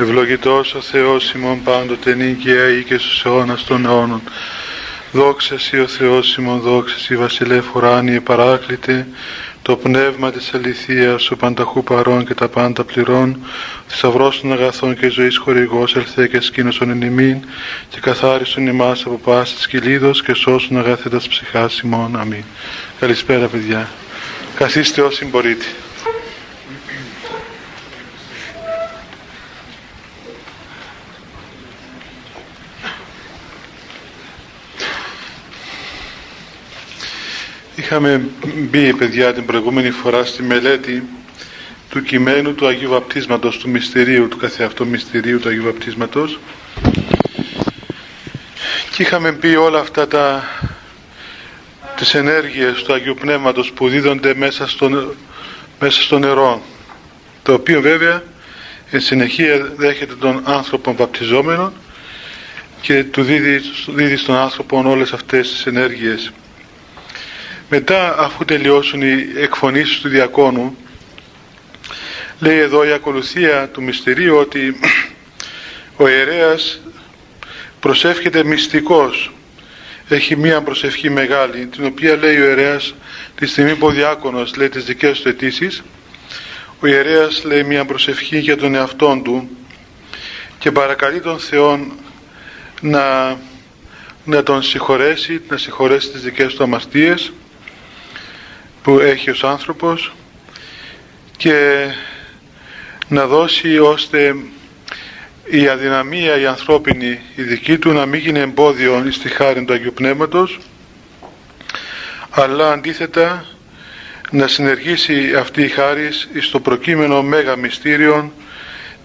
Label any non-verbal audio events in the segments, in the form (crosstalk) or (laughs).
Ευλογητός ο Θεός ημών πάντοτε νίκαια ή και στους αιώνας των αιώνων. Δόξα Σύ ο Θεός ημών, δόξα Σύ βασιλεύ ουράνιε παράκλητε, το πνεύμα της αληθείας, ο πανταχού παρών και τα πάντα πληρών, θησαυρός των αγαθών και ζωής χορηγός, ελθέ και σκήνωσον εν ημίν, και καθάρισον ημάς από πάσης της κυλίδος και σώσουν αγαθέτας ψυχάς ημών. Αμήν. Καλησπέρα παιδιά. Καθίστε όσοι μπορείτε. Είχαμε μπει παιδιά την προηγούμενη φορά στη μελέτη του κειμένου του Αγίου Βαπτίσματος, του μυστηρίου, του καθεαυτού μυστηρίου του Αγίου Βαπτίσματος. Και είχαμε πει όλα αυτά τα τις ενέργειες του Αγίου Πνεύματος που δίδονται μέσα στο, μέσα στο νερό το οποίο βέβαια εν συνεχεία δέχεται τον άνθρωπο βαπτιζόμενο και του δίδει, δίδει στον άνθρωπο όλες αυτές τις ενέργειες μετά αφού τελειώσουν οι εκφωνήσεις του διακόνου λέει εδώ η ακολουθία του μυστηρίου ότι (clears throat) ο ιερέας προσεύχεται μυστικός έχει μία προσευχή μεγάλη την οποία λέει ο ιερέας τη στιγμή που ο διάκονος λέει τις δικές του αιτήσεις. ο ιερέας λέει μία προσευχή για τον εαυτόν του και παρακαλεί τον Θεό να, να τον συγχωρέσει να συγχωρέσει τις δικές του αμαρτίες που έχει ως άνθρωπος και να δώσει ώστε η αδυναμία η ανθρώπινη η δική του να μην γίνει εμπόδιο στη χάρη του Αγίου Πνεύματος αλλά αντίθετα να συνεργήσει αυτή η χάρη στο προκείμενο μέγα μυστήριο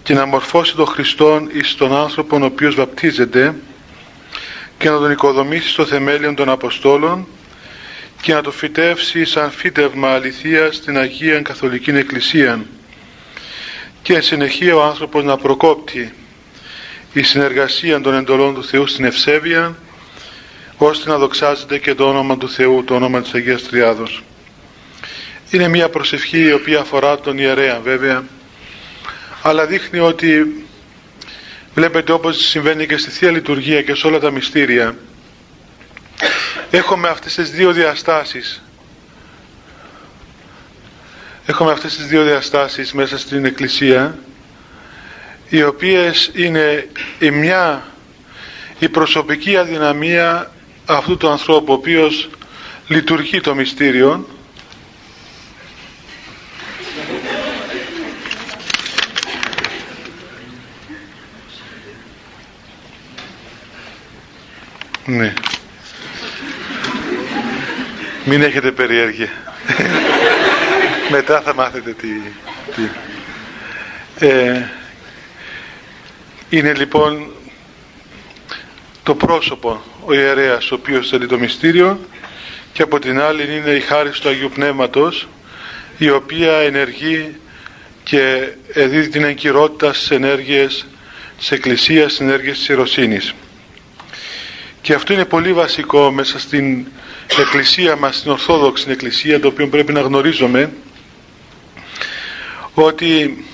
και να μορφώσει τον Χριστόν εις τον άνθρωπο ο οποίος βαπτίζεται και να τον οικοδομήσει στο θεμέλιο των Αποστόλων και να το φυτεύσει σαν φύτευμα αληθείας στην Αγία Καθολική Εκκλησία και συνεχεία ο άνθρωπος να προκόπτει η συνεργασία των εντολών του Θεού στην ευσέβεια ώστε να δοξάζεται και το όνομα του Θεού, το όνομα της Αγίας Τριάδος. Είναι μια προσευχή η οποία αφορά τον ιερέα βέβαια αλλά δείχνει ότι βλέπετε όπως συμβαίνει και στη Θεία Λειτουργία και σε όλα τα μυστήρια έχουμε αυτές τις δύο διαστάσεις. Έχουμε αυτές τις δύο διαστάσεις μέσα στην Εκκλησία οι οποίες είναι η μια η προσωπική αδυναμία αυτού του ανθρώπου ο οποίος λειτουργεί το μυστήριο. Ναι μην έχετε περιέργεια. Μετά θα μάθετε τι... τι. Ε, είναι λοιπόν το πρόσωπο ο ιερέας ο οποίος θέλει το μυστήριο και από την άλλη είναι η χάρη του Αγίου Πνεύματος η οποία ενεργεί και δίδει την εγκυρότητα στις ενέργειες της Εκκλησίας, στις ενέργειες της Ιεροσύνης. Και αυτό είναι πολύ βασικό μέσα στην Εκκλησία μας, στην Ορθόδοξη Εκκλησία, το οποίο πρέπει να γνωρίζουμε, ότι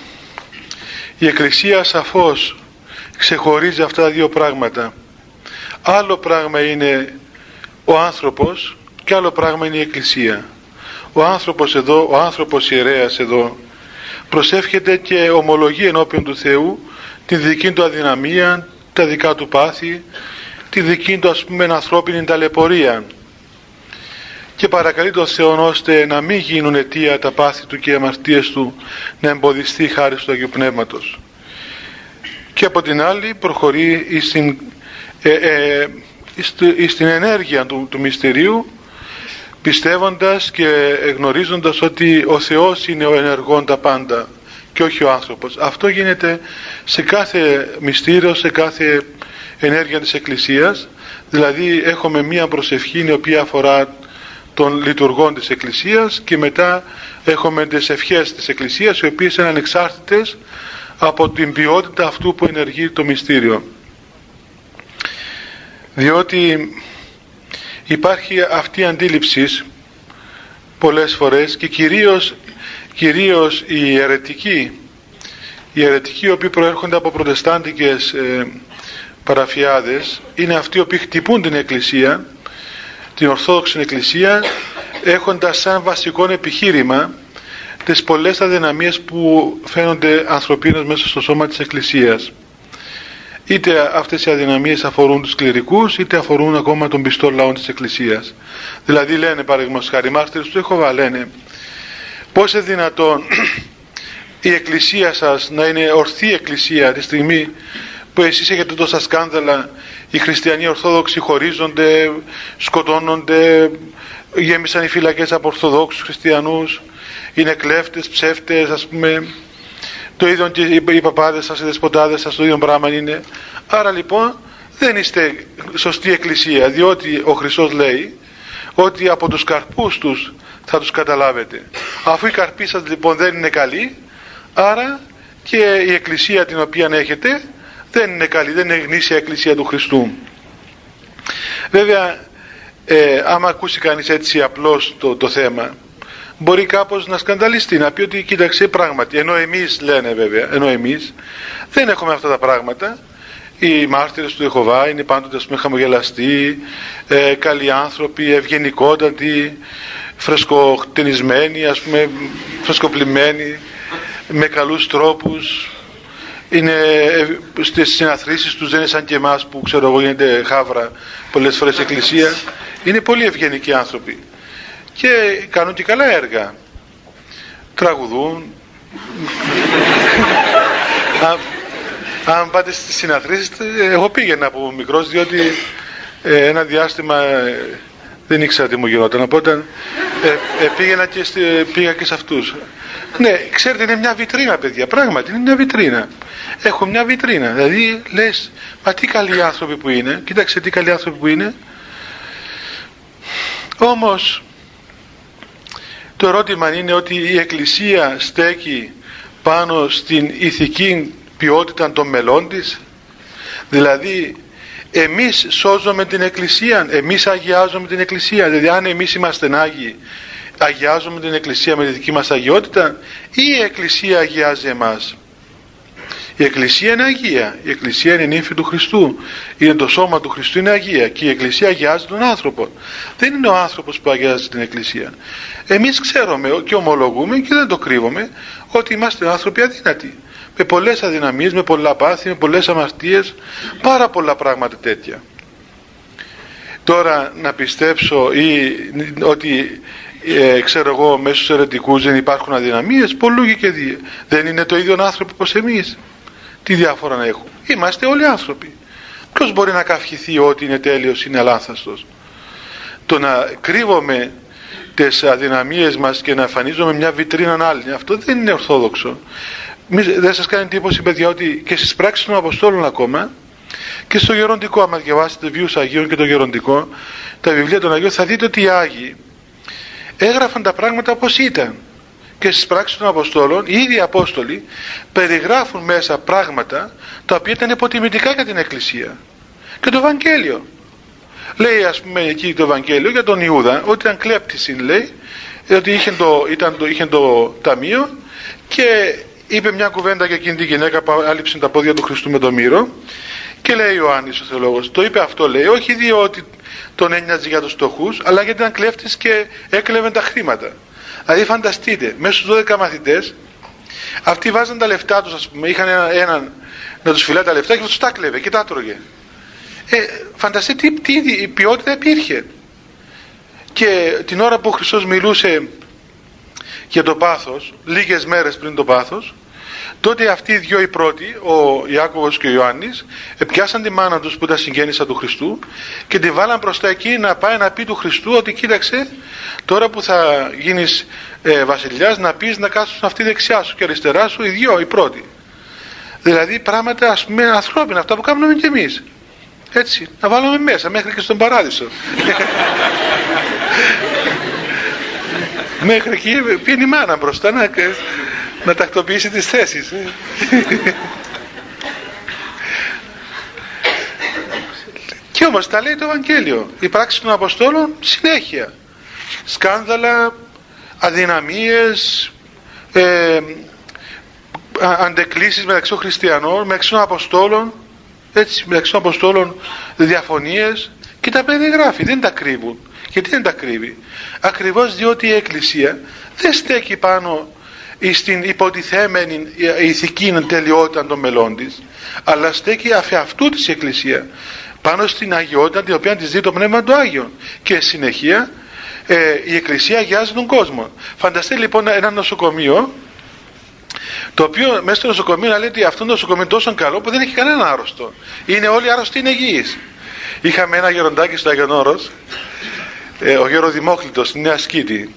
η Εκκλησία σαφώς ξεχωρίζει αυτά τα δύο πράγματα. Άλλο πράγμα είναι ο άνθρωπος και άλλο πράγμα είναι η Εκκλησία. Ο άνθρωπος εδώ, ο άνθρωπος ιερέας εδώ, προσεύχεται και ομολογεί ενώπιον του Θεού τη δική του αδυναμία, τα δικά του πάθη, τη δική του ας πούμε ανθρώπινη ταλαιπωρία και παρακαλεί τον Θεό ώστε να μην γίνουν αιτία τα πάθη του και οι αμαρτίες του να εμποδιστεί χάρη του Αγίου Πνεύματος και από την άλλη προχωρεί στην, ε, ε, στην ενέργεια του, του μυστηρίου πιστεύοντας και γνωρίζοντας ότι ο Θεός είναι ο ενεργόν τα πάντα και όχι ο άνθρωπος. Αυτό γίνεται σε κάθε μυστήριο, σε κάθε ενέργεια της Εκκλησίας δηλαδή έχουμε μία προσευχή η οποία αφορά των λειτουργών της Εκκλησίας και μετά έχουμε τις ευχές της Εκκλησίας οι οποίες είναι ανεξάρτητες από την ποιότητα αυτού που ενεργεί το μυστήριο. Διότι υπάρχει αυτή η αντίληψη πολλές φορές και κυρίως, κυρίως οι αιρετικοί Οι αιρετικοί οι οποίοι προέρχονται από προτεστάντικες ε, παραφιάδες είναι αυτοί οι οποίοι χτυπούν την Εκκλησία, την Ορθόδοξη Εκκλησία έχοντας σαν βασικό επιχείρημα τις πολλές αδυναμίες που φαίνονται ανθρωπίνως μέσα στο σώμα της Εκκλησίας. Είτε αυτές οι αδυναμίες αφορούν τους κληρικούς, είτε αφορούν ακόμα τον πιστό λαό της Εκκλησίας. Δηλαδή λένε παραδείγματος χάρη μάρτυρες του Εχωβά, λένε πώς είναι δυνατόν η Εκκλησία σας να είναι ορθή Εκκλησία τη στιγμή που εσείς έχετε τόσα σκάνδαλα, οι χριστιανοί Ορθόδοξοι χωρίζονται, σκοτώνονται, γέμισαν οι φυλακές από Ορθοδόξους χριστιανούς, είναι κλέφτες, ψεύτες, ας πούμε, το ίδιο και οι παπάδες σας, οι δεσποτάδες σας, το ίδιο πράγμα είναι. Άρα λοιπόν δεν είστε σωστή εκκλησία, διότι ο Χριστός λέει ότι από τους καρπούς τους θα τους καταλάβετε. Αφού οι καρποί σας λοιπόν δεν είναι καλοί, άρα και η εκκλησία την οποία έχετε δεν είναι καλή, δεν είναι γνήσια εκκλησία του Χριστού. Βέβαια, ε, άμα ακούσει κανείς έτσι απλώς το, το θέμα, μπορεί κάπως να σκανδαλιστεί, να πει ότι κοίταξε πράγματι, ενώ εμείς λένε βέβαια, ενώ εμείς δεν έχουμε αυτά τα πράγματα, οι μάρτυρες του Ιεχωβά είναι πάντοτε ας πούμε χαμογελαστοί, ε, καλοί άνθρωποι, ευγενικότατοι, φρεσκοκτενισμένοι, ας πούμε φρεσκοπλημένοι, με καλούς τρόπους, είναι ε, στις συναθρήσεις τους δεν είναι σαν και εμάς που ξέρω εγώ γίνεται χάβρα πολλές φορές εκκλησία. Είναι πολύ ευγενικοί άνθρωποι. Και κάνουν και καλά έργα. Τραγουδούν. (laughs) Αν, αν πάτε στις συναθρήσεις εγώ πήγαινα από μικρός διότι ε, ένα διάστημα ε, δεν ήξερα τι μου γινόταν οπότε ε, πήγαινα και, πήγα και σε αυτούς. Ναι ξέρετε είναι μια βιτρίνα παιδιά πράγματι είναι μια βιτρίνα. Έχω μια βιτρίνα δηλαδή λες μα τι καλοί άνθρωποι που είναι κοίταξε τι καλοί άνθρωποι που είναι. Όμως το ερώτημα είναι ότι η Εκκλησία στέκει πάνω στην ηθική ποιότητα των μελών της. Δηλαδή εμείς σώζουμε την Εκκλησία εμείς αγιάζουμε την Εκκλησία. Δηλαδή αν εμείς είμαστε Άγιοι αγιάζουμε την Εκκλησία με τη δική μας αγιότητα ή η Εκκλησία αγιάζει εμάς; Η Εκκλησία είναι Αγία. Η Εκκλησία είναι νύμφη του Χριστού. Είναι το σώμα του Χριστού είναι Αγία. Και η Εκκλησία αγιάζει τον άνθρωπο. Δεν είναι ο άνθρωπος που αγιάζει την Εκκλησία. Εμείς ξέρουμε και ομολογούμε και δεν το κρύβουμε ότι είμαστε άνθρωποι αδύνατοι. Με πολλές αδυναμίες, με πολλά πάθη, με πολλές αμαρτίες, πάρα πολλά πράγματα τέτοια. Τώρα να πιστέψω ή ότι ε, ξέρω εγώ μέσα στους αιρετικούς δεν υπάρχουν αδυναμίες, πολλού και δύο. Δεν είναι το ίδιο άνθρωπο όπως εμείς τι διάφορα να έχουν; Είμαστε όλοι άνθρωποι. Ποιος μπορεί να καυχηθεί ότι είναι τέλειος, είναι αλάνθαστος; Το να κρύβουμε τις αδυναμίες μας και να εμφανίζουμε μια βιτρίνα άλλη, αυτό δεν είναι ορθόδοξο. Δεν σας κάνει εντύπωση παιδιά ότι και στις πράξεις των Αποστόλων ακόμα και στο γεροντικό, άμα διαβάσετε βιούς Αγίων και το γεροντικό, τα βιβλία των Αγίων θα δείτε ότι οι Άγιοι έγραφαν τα πράγματα όπως ήταν και στις πράξεις των Αποστόλων οι ίδιοι Απόστολοι περιγράφουν μέσα πράγματα τα οποία ήταν υποτιμητικά για την Εκκλησία. Και το Ευαγγέλιο. Λέει ας πούμε εκεί το Ευαγγέλιο για τον Ιούδα ότι ήταν κλέπτης λέει ότι είχε το, ήταν το, είχε το ταμείο και είπε μια κουβέντα για εκείνη τη γυναίκα που άλυψε τα πόδια του Χριστού με το μύρο. Και λέει ο Ιωάννης ο θεολόγος το είπε αυτό λέει όχι διότι τον ένοιαζε για τους φτωχούς αλλά γιατί ήταν κλέφτης και έκλεβε τα χρήματα Δηλαδή φανταστείτε, μέσα στους 12 μαθητές, αυτοί βάζαν τα λεφτά τους, ας πούμε, είχαν έναν, έναν να τους φυλάει τα λεφτά και τους τα κλέβε και τα τρώγε. Ε, φανταστείτε τι, τι ποιότητα υπήρχε. Και την ώρα που ο Χριστός μιλούσε για το πάθος, λίγες μέρες πριν το πάθος, τότε αυτοί οι δυο οι πρώτοι, ο Ιάκωβος και ο Ιωάννης, πιάσαν τη μάνα τους που ήταν συγγέννησα του Χριστού και τη βάλαν μπροστά εκεί να πάει να πει του Χριστού ότι κοίταξε τώρα που θα γίνεις ε, βασιλιάς να πεις να κάτσουν αυτή δεξιά σου και αριστερά σου οι δυο οι πρώτοι. Δηλαδή πράγματα ας πούμε ανθρώπινα, αυτά που κάνουμε και εμείς. Έτσι, να βάλουμε μέσα μέχρι και στον παράδεισο. (laughs) μέχρι εκεί πιένει η μάνα μπροστά να, να τακτοποιήσει τις θέσεις. και όμως τα λέει το Ευαγγέλιο. Η πράξη των Αποστόλων συνέχεια. Σκάνδαλα, αδυναμίες, ε, αντεκλήσεις μεταξύ των χριστιανών, μεταξύ των αποστόλων, έτσι, μεταξύ των αποστόλων διαφωνίες και τα περιγράφει, δεν τα κρύβουν. Γιατί δεν τα κρύβει. Ακριβώς διότι η Εκκλησία δεν στέκει πάνω στην υποτιθέμενη ηθική τελειότητα των μελών της, αλλά στέκει αφ' αυτού της Εκκλησία πάνω στην αγιότητα την οποία της δει το Πνεύμα του Άγιον και συνεχεία ε, η Εκκλησία αγιάζει τον κόσμο. Φανταστείτε λοιπόν ένα νοσοκομείο το οποίο μέσα στο νοσοκομείο να λέει ότι αυτό το νοσοκομείο είναι τόσο καλό που δεν έχει κανένα άρρωστο. Είναι όλοι άρρωστοι, είναι υγιείς. Είχαμε ένα γεροντάκι στο Άγιον Όρος, ε, ο Γεροδημόκλητος στη Νέα Σκήτη.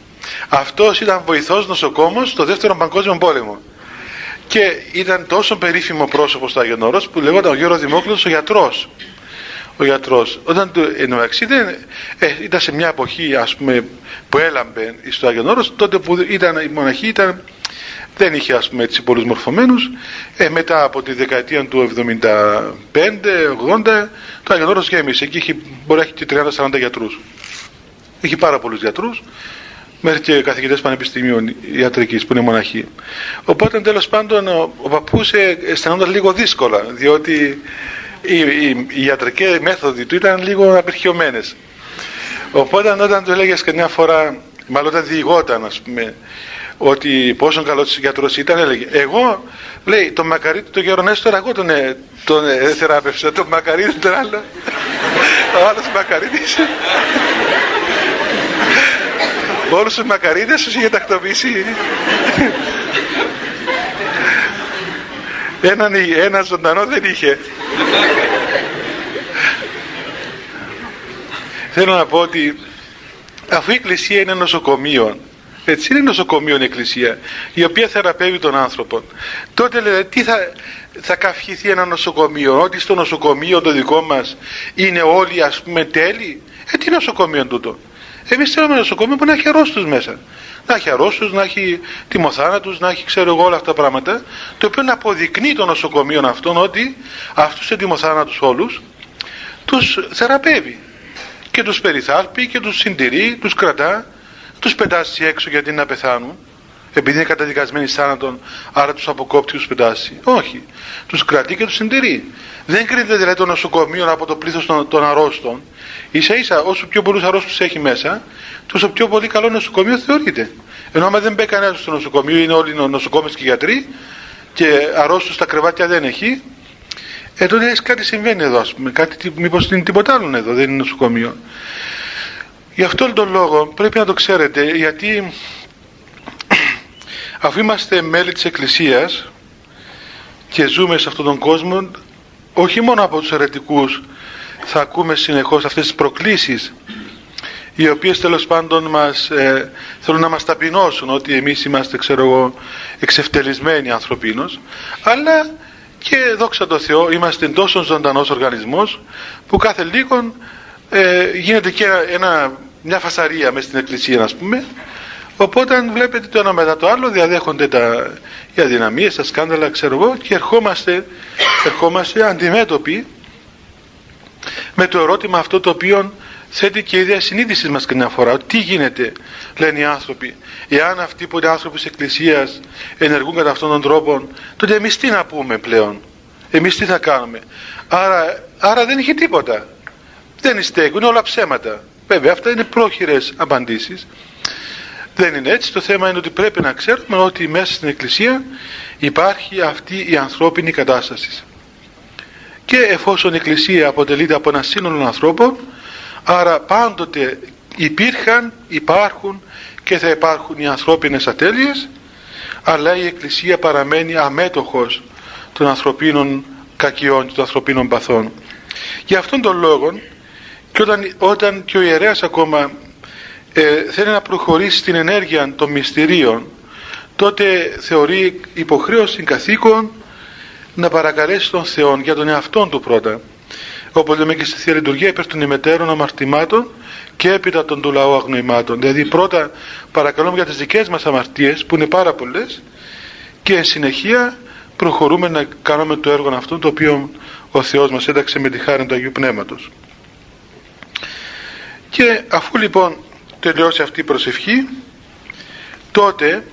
Αυτός ήταν βοηθός νοσοκόμος στο δεύτερο παγκόσμιο πόλεμο. Και ήταν τόσο περίφημο πρόσωπος στο Άγιον Όρος που λεγόταν ο Γεροδημόκλητος ο γιατρός. Ο γιατρός όταν του εντάξει δεν, ε, ήταν σε μια εποχή ας πούμε που έλαμπε στο Άγιον Όρος τότε που ήταν η μοναχή ήταν δεν είχε ας πούμε έτσι πολλούς μορφωμένους. Ε, μετά από τη δεκαετία του 75-80 το Άγιον Όρος γέμισε. Εκεί είχε, μπορεί να έχει και 30-40 γιατρούς. Έχει πάρα πολλούς γιατρούς μέχρι και καθηγητές πανεπιστημίων ιατρικής που είναι μοναχοί οπότε τέλος πάντων ο, ο παππούς ε, αισθανόταν λίγο δύσκολα διότι οι, οι, οι ιατρικές μέθοδοι του ήταν λίγο απερχιωμένες οπότε όταν του έλεγες καμιά φορά μάλλον όταν διηγόταν ας πούμε ότι πόσο καλός γιατρός ήταν, έλεγε. Εγώ, λέει, τον Μακαρίτη, τον Γερονέστορα, εγώ τον, ε, τον ε, θεράπευσα. Τον Μακαρίτη, τον άλλο. (laughs) Ο άλλος Μακαρίτης. Όλου του Μακαρίτε του είχε τακτοποιήσει. Έναν, ένα ζωντανό δεν είχε. Θέλω να πω ότι αφού η Εκκλησία είναι νοσοκομείο έτσι είναι νοσοκομείο η Εκκλησία η οποία θεραπεύει τον άνθρωπο τότε λέει τι θα, θα καυχηθεί ένα νοσοκομείο ότι στο νοσοκομείο το δικό μας είναι όλοι ας πούμε τέλειοι ε τι νοσοκομείο τούτο; Εμείς θέλουμε νοσοκομείο που να έχει αρρώστους μέσα. Να έχει αρρώστους, να έχει τιμοθάνατους, να έχει ξέρω εγώ όλα αυτά τα πράγματα το οποίο να αποδεικνύει το νοσοκομείο αυτόν ότι αυτούς τους τιμοθάνατους όλους τους θεραπεύει. Και τους περιθάλπει και τους συντηρεί, τους κρατά τους πετάσει έξω γιατί να πεθάνουν επειδή είναι καταδικασμένοι θάνατον άρα τους αποκόπτει τους πετάσει. Όχι, τους κρατεί και τους συντηρεί. Δεν κρίνεται δηλαδή το νοσοκομείο από το πλήθος των, των αρρώστων. Ίσα ίσα όσο πιο πολλούς αρρώστους έχει μέσα τόσο πιο πολύ καλό νοσοκομείο θεωρείται. Ενώ άμα δεν μπαίνει κανένας στο νοσοκομείο είναι όλοι νοσοκόμες και γιατροί και αρρώστους στα κρεβάτια δεν έχει ε τότε κάτι συμβαίνει εδώ ας πούμε. Κάτι, μήπως είναι τίποτα άλλο εδώ δεν είναι νοσοκομείο. Γι' αυτόν τον λόγο πρέπει να το ξέρετε γιατί αφού είμαστε μέλη της Εκκλησίας και ζούμε σε αυτόν τον κόσμο όχι μόνο από τους αιρετικούς θα ακούμε συνεχώς αυτές τις προκλήσεις οι οποίες τέλος πάντων μας, ε, θέλουν να μας ταπεινώσουν ότι εμείς είμαστε ξέρω εγώ εξευτελισμένοι ανθρωπίνως αλλά και δόξα τω Θεώ είμαστε τόσο ζωντανός οργανισμός που κάθε λίγο ε, γίνεται και ένα, μια φασαρία μέσα στην εκκλησία ας πούμε οπότε βλέπετε το ένα μετά το άλλο διαδέχονται τα, οι αδυναμίες, τα σκάνδαλα ξέρω εγώ και ερχόμαστε, ερχόμαστε αντιμέτωποι με το ερώτημα αυτό το οποίο θέτει και η ιδέα συνείδησης μας καμιά φορά τι γίνεται λένε οι άνθρωποι εάν αυτοί που είναι άνθρωποι της Εκκλησίας ενεργούν κατά αυτόν τον τρόπο τότε εμείς τι να πούμε πλέον; Εμείς τι θα κάνουμε; Άρα, άρα δεν είχε τίποτα δεν στέκουν, είναι όλα ψέματα. Βέβαια αυτά είναι πρόχειρες απαντήσεις. Δεν είναι έτσι. Το θέμα είναι ότι πρέπει να ξέρουμε ότι μέσα στην Εκκλησία υπάρχει αυτή η ανθρώπινη κατάσταση. Και εφόσον η Εκκλησία αποτελείται από ένα σύνολο ανθρώπων, άρα πάντοτε υπήρχαν, υπάρχουν και θα υπάρχουν οι ανθρώπινες ατέλειες, αλλά η Εκκλησία παραμένει αμέτωχος των ανθρωπίνων κακιών και των ανθρωπίνων παθών. Γι' αυτόν τον λόγο και όταν, όταν και ο ιερέας ακόμα ε, θέλει να προχωρήσει στην ενέργεια των μυστηρίων τότε θεωρεί υποχρέωση καθήκον να παρακαλέσει τον Θεό για τον εαυτόν του πρώτα. Όπως λέμε και στη Θεία Λειτουργία υπέρ των ημετέρων αμαρτημάτων και έπειτα των του λαού αγνοημάτων. Δηλαδή πρώτα παρακαλούμε για τις δικές μας αμαρτίες που είναι πάρα πολλές και εν συνεχεία προχωρούμε να κάνουμε το έργο αυτό το οποίο ο Θεός μας ένταξε με τη χάρη του Αγίου Πνεύματος. Και αφού λοιπόν τελειώσει αυτή η προσευχή τότε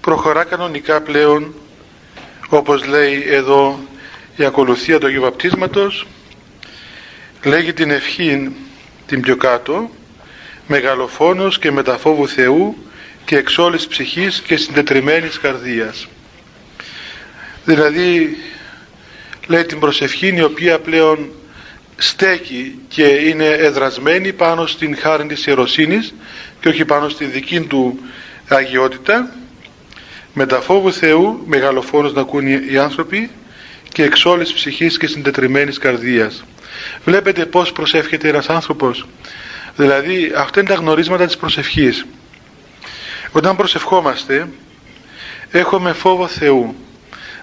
προχωρά κανονικά πλέον όπως λέει εδώ η ακολουθία του Αγίου Βαπτίσματος λέγει την ευχή την πιο κάτω μεγαλοφόνος και μεταφόβου Θεού και εξ όλης ψυχής και συντετριμένης καρδίας δηλαδή λέει την προσευχή η οποία πλέον στέκει και είναι εδρασμένη πάνω στην χάρη της ιεροσύνης και όχι πάνω στη δική του αγιότητα. Με τα φόβου Θεού μεγαλοφόνος να ακούν οι άνθρωποι και εξ όλης ψυχής και συντετριμένης καρδίας. Βλέπετε πως προσεύχεται ένας άνθρωπος. Δηλαδή αυτά είναι τα γνωρίσματα της προσευχής. Όταν προσευχόμαστε έχουμε φόβο Θεού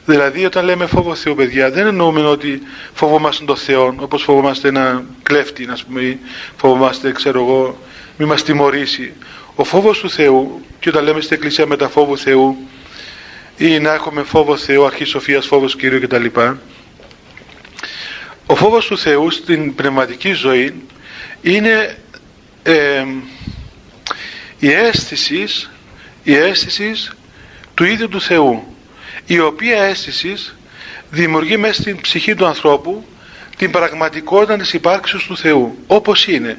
Δηλαδή όταν λέμε φόβο Θεού παιδιά δεν εννοούμε ότι φοβόμαστε τον Θεό όπως φοβόμαστε ένα κλέφτη να πούμε ή φοβόμαστε ξέρω εγώ μη μας τιμωρήσει. Ο φόβος του Θεού και όταν λέμε στην Εκκλησία με τα φόβου Θεού ή να έχουμε φόβο Θεού, αρχή σοφίας, φόβος Κύριου κτλ. Ο φόβος του Θεού στην πνευματική ζωή είναι ε, η αίσθησης η αίσθησης του ίδιου του Θεού η οποία αίσθησης δημιουργεί μέσα στην ψυχή του ανθρώπου την πραγματικότητα της υπάρξεως του Θεού όπως είναι.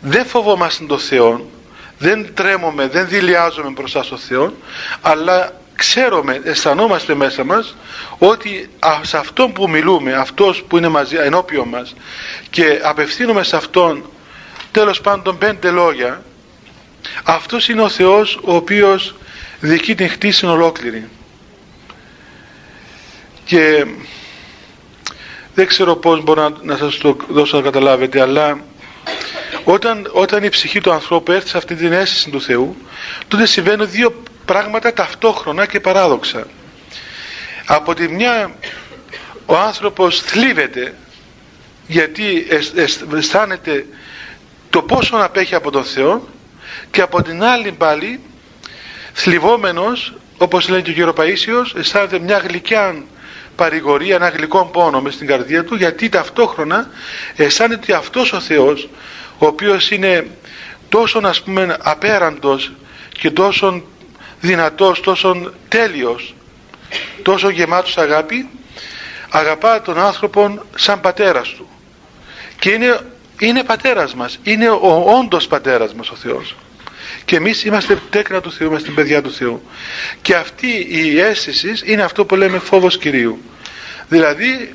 Δεν φοβόμαστε τον Θεό δεν τρέμουμε, δεν δηλιάζουμε μπροστά στον Θεό αλλά ξέρουμε, αισθανόμαστε μέσα μας ότι σε αυτόν που μιλούμε αυτός που είναι μαζί ενώπιον μας και απευθύνουμε σε αυτόν τέλος πάντων πέντε λόγια αυτός είναι ο Θεός ο οποίος δική την χτίση ολόκληρη και δεν ξέρω πώς μπορώ να, σας το δώσω να καταλάβετε αλλά όταν, όταν η ψυχή του ανθρώπου έρθει σε αυτή την αίσθηση του Θεού τότε συμβαίνουν δύο πράγματα ταυτόχρονα και παράδοξα. Από τη μια ο άνθρωπος θλίβεται γιατί αισθάνεται το πόσο απέχει από τον Θεό και από την άλλη πάλι θλιβόμενος όπως λέει και ο κύριο Παΐσιος αισθάνεται μια γλυκιά παρηγορία, ένα γλυκό πόνο μες στην καρδία του γιατί ταυτόχρονα αισθάνεται ότι αυτός ο Θεός ο οποίος είναι τόσο ας πούμε απέραντος και τόσο δυνατός, τόσο τέλειος τόσο γεμάτος αγάπη αγαπά τον άνθρωπο σαν πατέρας του. Και είναι, είναι πατέρας μας είναι ο όντος πατέρας μας ο Θεός και εμείς είμαστε τέκνα του Θεού, είμαστε παιδιά του Θεού και αυτή η αίσθηση είναι αυτό που λέμε φόβος Κυρίου δηλαδή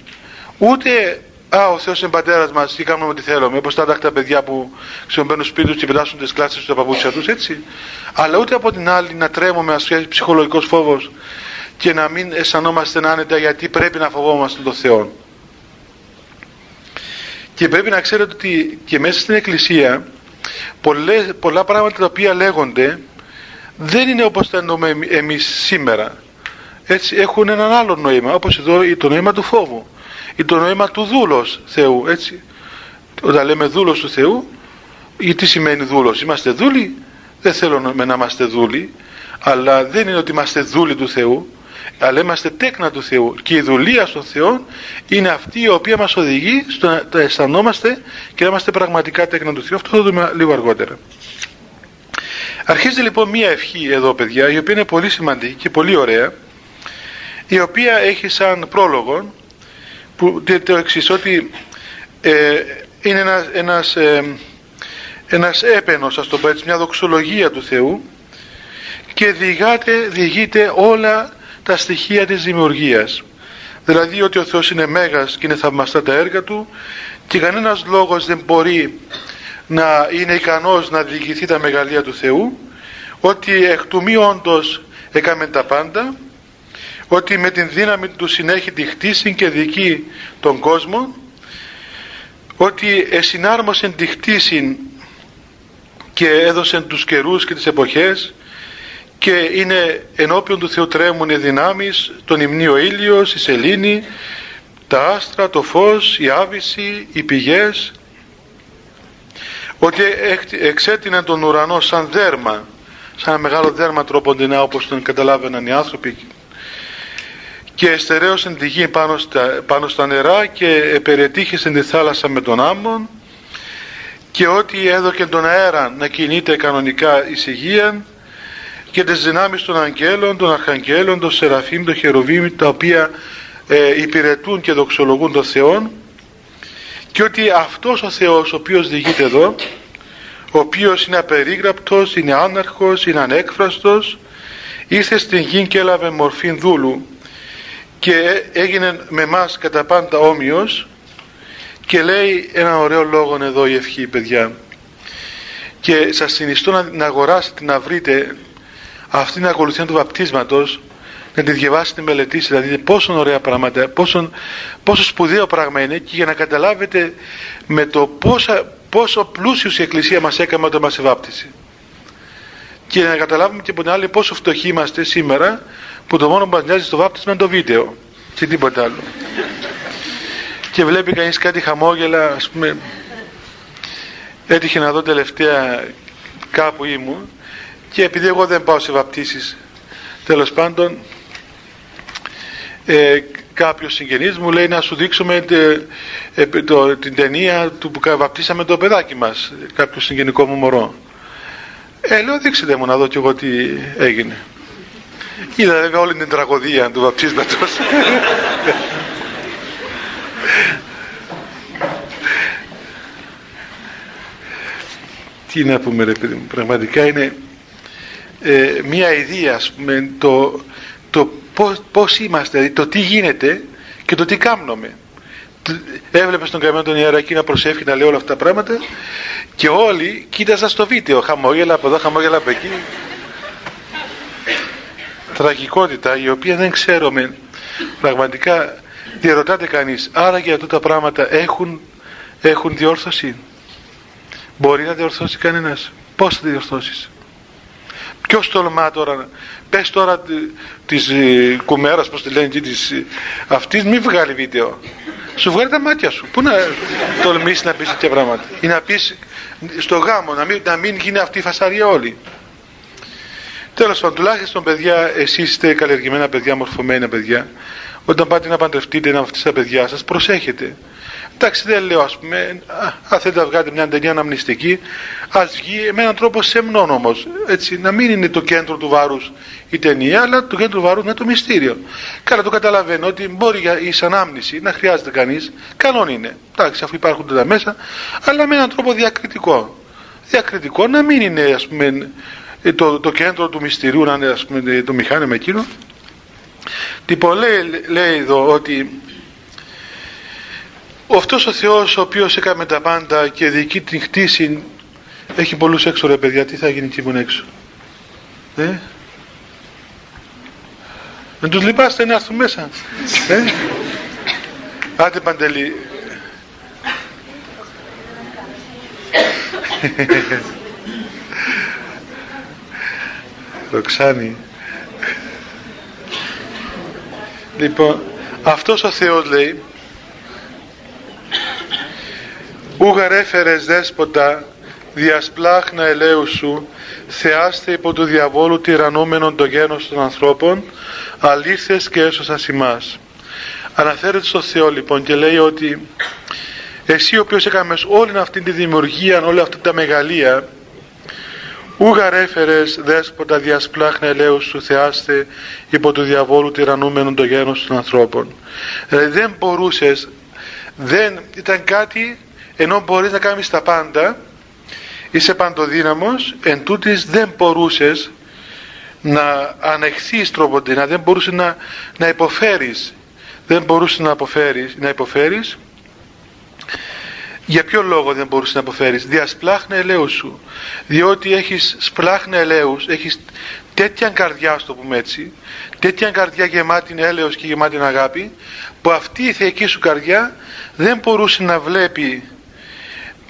ούτε Α, ο Θεός είναι πατέρας μας και κάνουμε ό,τι θέλουμε. Όπως τα τα παιδιά που ξεμπαίνουν σπίτι τους και πετάσουν τις κλάσεις τους στα παπούτσια τους, έτσι. Αλλά ούτε από την άλλη να τρέμουμε, ας πούμε, ψυχολογικός φόβος και να μην αισθανόμαστε άνετα γιατί πρέπει να φοβόμαστε τον Θεό. Και πρέπει να ξέρετε ότι και μέσα στην Εκκλησία πολλές, πολλά πράγματα τα οποία λέγονται δεν είναι όπως τα εννοούμε εμείς σήμερα. Έτσι έχουν έναν άλλο νόημα, όπως εδώ το νόημα του φόβου ή το νόημα του δούλος Θεού, έτσι. Όταν λέμε δούλος του Θεού, τι σημαίνει δούλος, είμαστε δούλοι, δεν θέλω να είμαστε δούλοι, αλλά δεν είναι ότι είμαστε δούλοι του Θεού, αλλά είμαστε τέκνα του Θεού και η δουλεία στον Θεό είναι αυτή η οποία μας οδηγεί στο να τα αισθανόμαστε και να είμαστε πραγματικά τέκνα του Θεού. Αυτό θα δούμε λίγο αργότερα. Αρχίζει λοιπόν μία ευχή εδώ παιδιά η οποία είναι πολύ σημαντική και πολύ ωραία η οποία έχει σαν πρόλογο που το εξής ότι ε, είναι ένας, ένας, ε, ένας έπαινος ας το πω έτσι, μια δοξολογία του Θεού και διηγάται, διηγείται όλα τα στοιχεία της δημιουργίας. Δηλαδή ότι ο Θεός είναι μέγας και είναι θαυμαστά τα έργα του και κανένας λόγος δεν μπορεί να είναι ικανός να διηγηθεί τα μεγαλεία του Θεού ότι εκ του μη όντως έκαμε τα πάντα ότι με την δύναμη του συνέχει τη χτίση και δική τον κόσμο ότι εσυνάρμοσε τη χτίση και έδωσε τους καιρούς και τις εποχές και είναι ενώπιον του Θεού τρέμουν οι δυνάμεις τον υμνείο ήλιος, η σελήνη τα άστρα, το φως, η άβυση, οι πηγές. Ότι εξέτεινε τον ουρανό σαν δέρμα σαν ένα μεγάλο δέρμα τρόποντινά όπως τον καταλάβαιναν οι άνθρωποι και εστερέωσε τη γη πάνω στα, πάνω στα νερά και επερετύχησε τη θάλασσα με τον άμμον. Και ότι έδωκε τον αέρα να κινείται κανονικά ησυχία και τις δυνάμεις των αγγέλων, των αρχαγγέλων, των σεραφείμ, των χεροβίμ τα οποία ε, υπηρετούν και δοξολογούν τον Θεό και ότι αυτός ο Θεός ο οποίος διηγείται εδώ ο οποίος είναι απερίγραπτος, είναι άναρχος, είναι ανέκφραστος ήρθε στην γη και έλαβε μορφή δούλου και έγινε με μας κατά πάντα όμοιος και λέει ένα ωραίο λόγο εδώ η ευχή παιδιά. Και σας συνιστώ να, να αγοράσετε να βρείτε αυτή την ακολουθία του βαπτίσματος να τη διαβάσετε, τη μελετήσετε, δηλαδή πόσο ωραία πράγματα, πόσο, πόσο σπουδαίο πράγμα είναι και για να καταλάβετε με το πόσα, πόσο πλούσιος η Εκκλησία μας έκαμε όταν μας ευάπτισε. Και να καταλάβουμε και από την άλλη πόσο φτωχοί είμαστε σήμερα που το μόνο που μας νοιάζει στο βάπτισμα είναι το βίντεο και τίποτα άλλο. και βλέπει κανείς κάτι χαμόγελα, ας πούμε, έτυχε να δω τελευταία κάπου ήμουν και επειδή εγώ δεν πάω σε βαπτίσεις τέλος πάντων ε, κάποιος συγγενής μου λέει να σου δείξουμε ε, το, την ταινία του που βαπτίσαμε το παιδάκι μας κάποιο συγγενικό μου μωρό. Ε, λέω δείξτε μου να δω κι εγώ τι έγινε. Είδα βέβαια όλη την τραγωδία του βαπτίσματος. (laughs) Τι να πούμε ρε παιδί μου πραγματικά είναι ε, μια ιδέα ας πούμε το, το πώς, πώς είμαστε δηλαδή το τι γίνεται και το τι κάνουμε. Έβλεπες τον καημένο τον ιερακή να προσεύχει να λέει όλα αυτά τα πράγματα και όλοι κοίταζαν στο βίντεο. Χαμόγελα από εδώ χαμόγελα από εκεί. Τραγικότητα η οποία δεν ξέρουμε. Πραγματικά διαρωτάται κανείς άρα για αυτά τα πράγματα έχουν, έχουν διόρθωση; Μπορεί να διορθώσει κανένας. Πώς θα διορθώσεις; Ποιος τολμά τώρα πες τώρα της ε, κουμέρας πως τη λένε εκεί της, ε, αυτής μη βγάλει βίντεο. Σου βγάλει τα μάτια σου. Πού να τολμήσεις να πεις τέτοια πράγματα ή να πεις στο γάμο να μην, να μην γίνει αυτή η φασαρία όλη. Τέλος πάντων τουλάχιστον παιδιά εσείς είστε καλλιεργημένα παιδιά μορφωμένα παιδιά. Όταν πάτε να παντρευτείτε ένα από τα παιδιά σας προσέχετε εντάξει δεν λέω ας πούμε αν θέλετε να βγάλετε μια ταινία αναμνηστική ας βγει με έναν τρόπο σεμνόν όμως έτσι να μην είναι το κέντρο του βάρους η ταινία αλλά το κέντρο του βάρους είναι το μυστήριο. Καλά το καταλαβαίνω ότι μπορεί για η ανάμνηση να χρειάζεται κανείς κανόν είναι. Εντάξει αφού υπάρχουν τα μέσα αλλά με έναν τρόπο διακριτικό. Διακριτικό να μην είναι ας πούμε το, το κέντρο του μυστηρίου να είναι ας πούμε το μηχάνημα εκείνο. Λοιπόν λέει, λέει εδώ ότι αυτός ο Θεός ο οποίος έκαμε τα πάντα και διοικεί την χτίση έχει πολλούς έξω ρε παιδιά. Τι θα γίνει εκεί έξω. Ε; δεν τους λυπάστε να έρθουν μέσα. Ε; άντε Παντελή. Ροξάνη. Λοιπόν αυτός ο Θεός λέει ούγαρ έφερες δέσποτα διασπλάχνα ελέους σου θεάστε υπό του διαβόλου τυραννούμενον το γένος των ανθρώπων αλήθες και έσωσας ημάς. Αναφέρεται στο Θεό λοιπόν και λέει ότι εσύ ο οποίος έκαμες όλη αυτή τη δημιουργία όλη αυτή τα μεγαλεία ούγαρ έφερες δέσποτα διασπλάχνα ελέους σου θεάστε υπό του διαβόλου τυραννούμενον το γένος των ανθρώπων δηλαδή δεν μπορούσες δεν ήταν κάτι ενώ μπορείς να κάνεις τα πάντα είσαι παντοδύναμος εν τούτης δεν μπορούσες να ανεχθείς τροποντινά δεν μπορούσες να, να υποφέρεις δεν μπορούσες να, αποφέρεις, να υποφέρεις. Για ποιο λόγο δεν μπορούσες να αποφέρεις; Διασπλάχνε ελέους σου. Διότι έχεις σπλάχνε ελέους έχεις τέτοια καρδιά στο πούμε έτσι τέτοια καρδιά γεμάτη έλεος και γεμάτη αγάπη που αυτή η θεϊκή σου καρδιά δεν μπορούσε να βλέπει